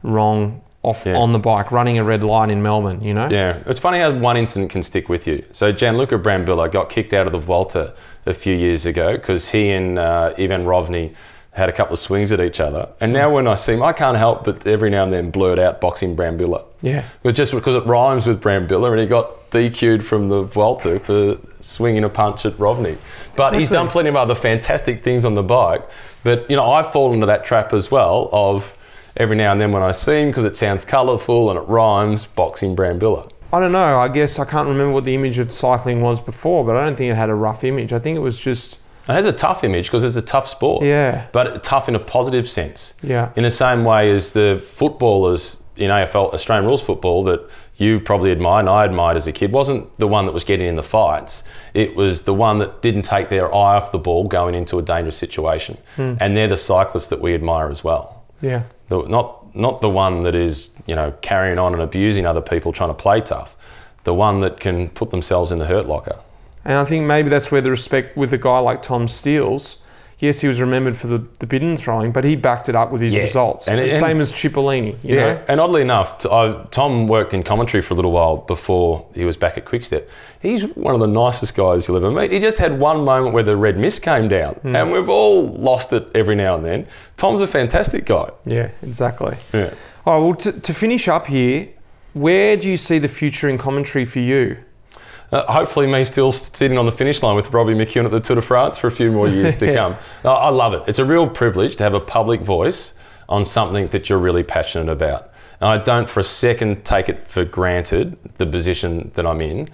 wrong off Yeah. on the bike, running a red line in Melbourne. You know. Yeah, it's funny how one incident can stick with you. So Gianluca Brambilla got kicked out of the Vuelta a few years ago because he and uh, Ivan Rovny had a couple of swings at each other. And now when I see him, I can't help but every now and then blurt out boxing Brambilla. Yeah. But just because it rhymes with Brambilla and he got DQ'd from the Vuelta for swinging a punch at Rovny. But he's done plenty of other fantastic things on the bike. But, you know, I fall into that trap as well of every now and then when I see him because it sounds colourful and it rhymes, boxing Brambilla. I don't know. I guess I can't remember what the image of cycling was before, but I don't think it had a rough image. I think it was just It has a tough image because it's a tough sport. Yeah. But tough in a positive sense. Yeah. In the same way as the footballers in AFL, Australian rules football, that you probably admire and I admired as a kid, wasn't the one that was getting in the fights. It was the one that didn't take their eye off the ball going into a dangerous situation. Hmm. And they're the cyclists that we admire as well. yeah. The, not, not the one that is, you know, carrying on and abusing other people trying to play tough. The one that can put themselves in the hurt locker. And I think maybe that's where the respect with a guy like Tom Steels. Yes, he was remembered for the, the bidon throwing, but he backed it up with his Yeah. results. And- the and- same as Cipollini, you Yeah, know? and oddly enough, t- I, Tom worked in commentary for a little while before he was back at Quickstep. He's one of the nicest guys you'll ever meet. He just had one moment where the red mist came down, Hmm. and we've all lost it every now and then. Tom's a fantastic guy. Yeah, exactly. Yeah. All right, well, to, to finish up here, where do you see the future in commentary for you? Uh, hopefully, me still sitting on the finish line with Robbie McEwen at the Tour de France for a few more years to come. I I love it. It's a real privilege to have a public voice on something that you're really passionate about. And I don't for a second take it for granted, the position that I'm in.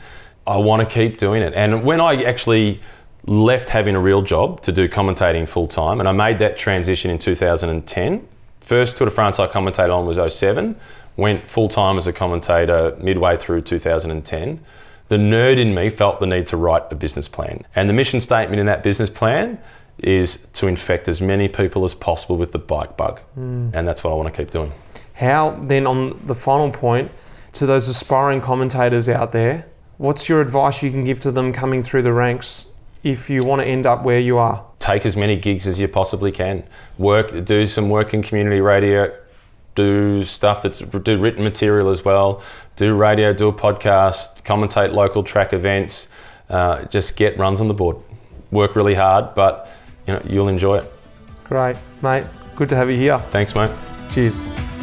I want to keep doing it. And when I actually left having a real job to do commentating full time, and I made that transition in 2010, first Tour de France I commentated on was 07, went full time as a commentator midway through 2010 the nerd in me felt the need to write a business plan. And the mission statement in that business plan is to infect as many people as possible with the bike bug. Hmm. And that's what I want to keep doing. How, then, on the final point, to those aspiring commentators out there, what's your advice you can give to them coming through the ranks if you want to end up where you are? Take as many gigs as you possibly can. Work, do some work in community radio, do stuff that's do written material as well. Do radio, do a podcast, commentate local track events. Uh, just get runs on the board. Work really hard, but you know you'll enjoy it. Great, mate. Good to have you here. Thanks, mate. Cheers.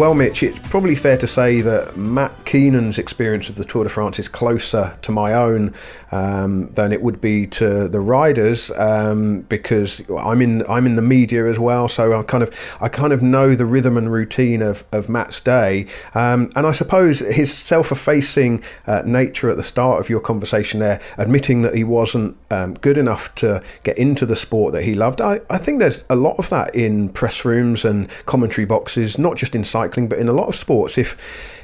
Well, Mitch, it's probably fair to say that Matt Keenan's experience of the Tour de France is closer to my own um, than it would be to the riders um, because I'm in I'm in the media as well, so I kind of I kind of know the rhythm and routine of, of Matt's day, um, and I suppose his self-effacing uh, nature at the start of your conversation there, admitting that he wasn't um, good enough to get into the sport that he loved. I, I think there's a lot of that in press rooms and commentary boxes, not just in cycling, but in a lot of sports. If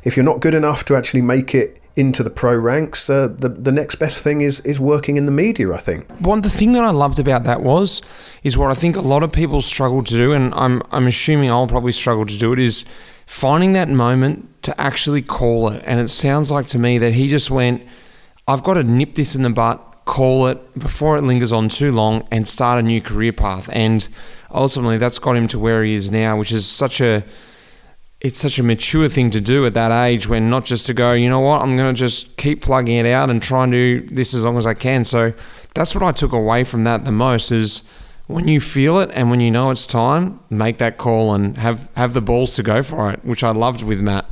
if you're not good enough to actually make it into the pro ranks, uh, the the next best thing is is working in the media. I think. One the thing that I loved about that was is what I think a lot of people struggle to do, and I'm I'm assuming I'll probably struggle to do it is finding that moment to actually call it. And it sounds like to me that he just went, I've got to nip this in the butt, call it before it lingers on too long, and start a new career path. And ultimately, that's got him to where he is now, which is such a it's such a mature thing to do at that age when not just to go, you know what, I'm going to just keep plugging it out and try and do this as long as I can. So that's what I took away from that the most is when you feel it and when you know it's time, make that call and have, have the balls to go for it, which I loved with Matt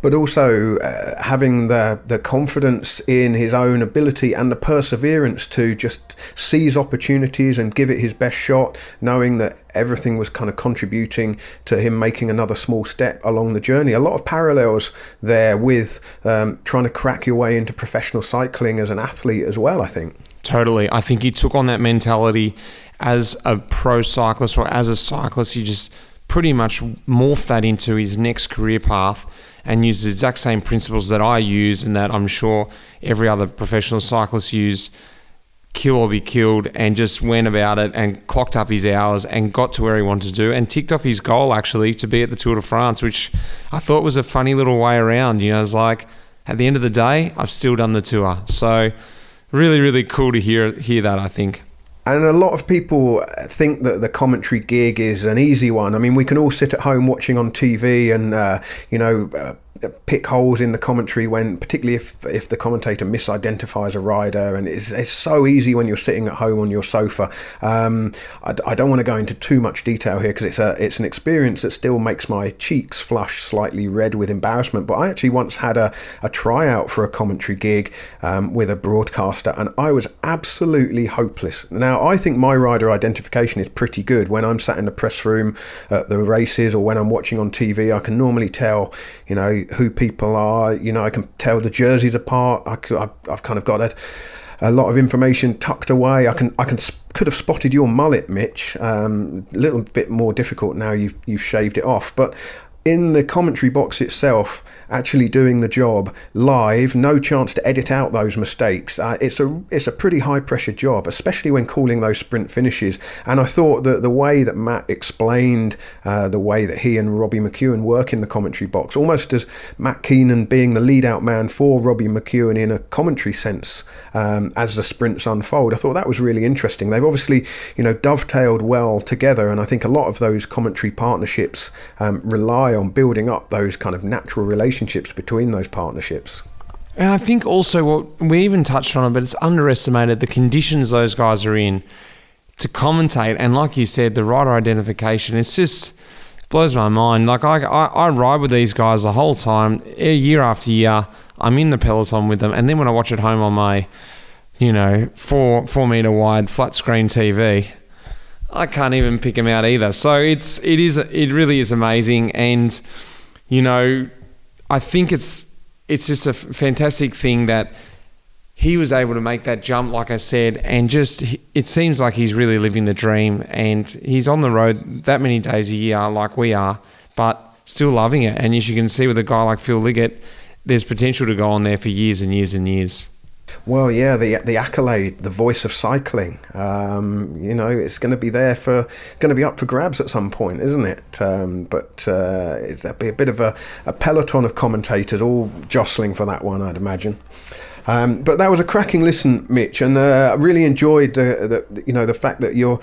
but also uh, having the the confidence in his own ability and the perseverance to just seize opportunities and give it his best shot, knowing that everything was kind of contributing to him making another small step along the journey. A lot of parallels there with um, trying to crack your way into professional cycling as an athlete as well. I think. Totally, I think he took on that mentality as a pro cyclist or as a cyclist. He just pretty much morphed that into his next career path and use the exact same principles that I use and that I'm sure every other professional cyclist use kill or be killed and just went about it and clocked up his hours and got to where he wanted to do and ticked off his goal actually to be at the Tour de France which I thought was a funny little way around you know it's like at the end of the day I've still done the tour. So really really cool to hear hear that I think and a lot of people think that the commentary gig is an easy one. I mean, we can all sit at home watching on TV and, uh, you know, uh, pick holes in the commentary when, particularly if if the commentator misidentifies a rider, and it's, it's so easy when you're sitting at home on your sofa. Um, I, I, don't want to go into too much detail here because it's a it's an experience that still makes my cheeks flush slightly red with embarrassment. But I actually once had a, a tryout for a commentary gig um, with a broadcaster, and I was absolutely hopeless. Now I think my rider identification is pretty good when I'm sat in the press room at the races or when I'm watching on TV. I can normally tell, you know who people are. You know, I can tell the jerseys apart. I have kind of got a, a lot of information tucked away. I can I can could have spotted your mullet, Mitch. Um, a little bit more difficult now you've you've shaved it off, but in the commentary box itself, actually doing the job live, no chance to edit out those mistakes. Uh, it's a it's a pretty high pressure job, especially when calling those sprint finishes. And I thought that the way that Matt explained uh, the way that he and Robbie McEwen work in the commentary box, almost as Matt Keenan being the lead out man for Robbie McEwen in a commentary sense um, as the sprints unfold. I thought that was really interesting. They've obviously you know dovetailed well together, and I think a lot of those commentary partnerships um, rely on building up those kind of natural relationships between those partnerships. And I think also what we even touched on it, but it's underestimated the conditions those guys are in to commentate. And like you said, the rider identification, it's just blows my mind. Like I, I, I ride with these guys the whole time, eh, year after year. I'm in the peloton with them, and then when I watch at home on my, you know, four four meter wide flat screen TV, I can't even pick him out either. So it's it is it really is amazing, and you know, I think it's it's just a fantastic thing that he was able to make that jump, like I said, and just it seems like he's really living the dream, and he's on the road that many days a year, like we are, but still loving it. And as you can see with a guy like Phil Liggett, there's potential to go on there for years and years and years. Well, yeah, the the accolade, the voice of cycling. Um, you know, it's going to be there for, going to be up for grabs at some point, isn't it? Um, but uh, a, be a bit of a, a peloton of commentators all jostling for that one, I'd imagine. Um, but that was a cracking listen, Mitch, and uh, I really enjoyed the, the, you know the fact that you're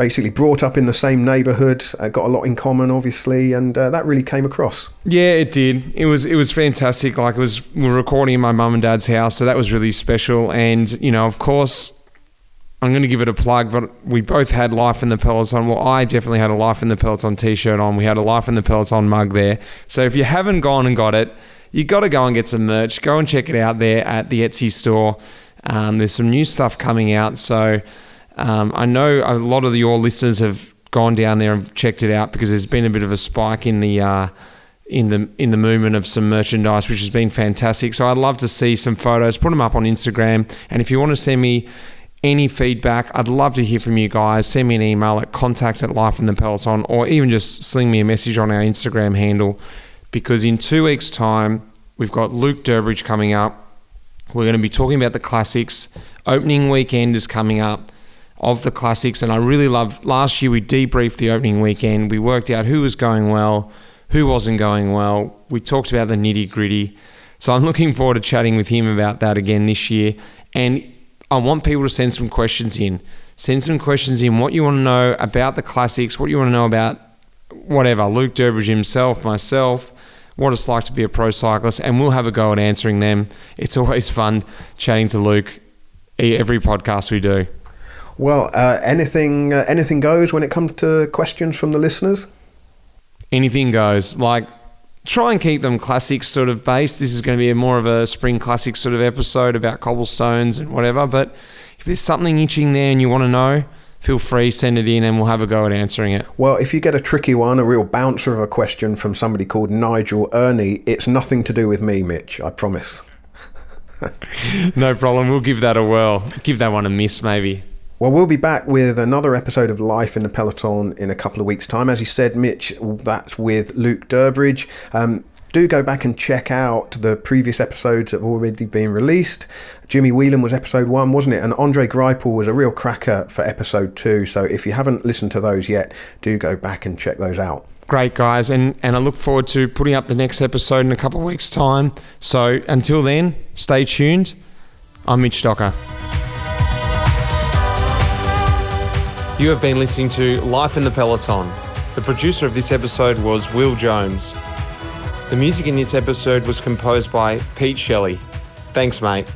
basically brought up in the same neighbourhood, uh, got a lot in common, obviously, and uh, that really came across. Yeah, it did. It was it was fantastic. Like it was we were recording in my mum and dad's house, so that was really special. And you know, of course, I'm going to give it a plug, but we both had Life in the Peloton. Well, I definitely had a Life in the Peloton t shirt on. We had a Life in the Peloton mug there. So if you haven't gone and got it, you got to go and get some merch. Go and check it out there at the Etsy store. Um, there's some new stuff coming out. So um, I know a lot of your listeners have gone down there and checked it out because there's been a bit of a spike in the. Uh, in the in the movement of some merchandise, which has been fantastic. So I'd love to see some photos. Put them up on Instagram, and if you want to send me any feedback, I'd love to hear from you guys. Send me an email at contact at Life in the Peloton, or even just sling me a message on our Instagram handle. Because in two weeks' time, we've got Luke Durbridge coming up. We're going to be talking about the classics. Opening weekend is coming up of the classics, and I really love. Last year we debriefed the opening weekend. We worked out who was going well who wasn't going well. We talked about the nitty gritty. So I'm looking forward to chatting with him about that again this year. And I want people to send some questions in. Send some questions in what you want to know about the classics, what you want to know about whatever, Luke Durbridge himself, myself, what it's like to be a pro cyclist, and we'll have a go at answering them. It's always fun chatting to Luke every podcast we do. Well, uh, anything uh, anything goes when it comes to questions from the listeners anything goes. Like, try and keep them classic sort of based. This is going to be a more of a spring classic sort of episode about cobblestones and whatever. But if there's something itching there and you want to know, feel free, send it in and we'll have a go at answering it. Well, if you get a tricky one, a real bouncer of a question from somebody called Nigel Ernie, it's nothing to do with me, Mitch, I promise. no problem. We'll give that a whirl. Give that one a miss, maybe. Well, we'll be back with another episode of Life in the Peloton in a couple of weeks' time. As you said, Mitch, that's with Luke Durbridge. Um, do go back and check out the previous episodes that have already been released. Jimmy Whelan was episode one, wasn't it? And Andre Greipel was a real cracker for episode two. So if you haven't listened to those yet, do go back and check those out. Great, guys. And, and I look forward to putting up the next episode in a couple of weeks' time. So until then, stay tuned. I'm Mitch Docker. You have been listening to Life in the Peloton. The producer of this episode was Will Jones. The music in this episode was composed by Pete Shelley. Thanks, mate.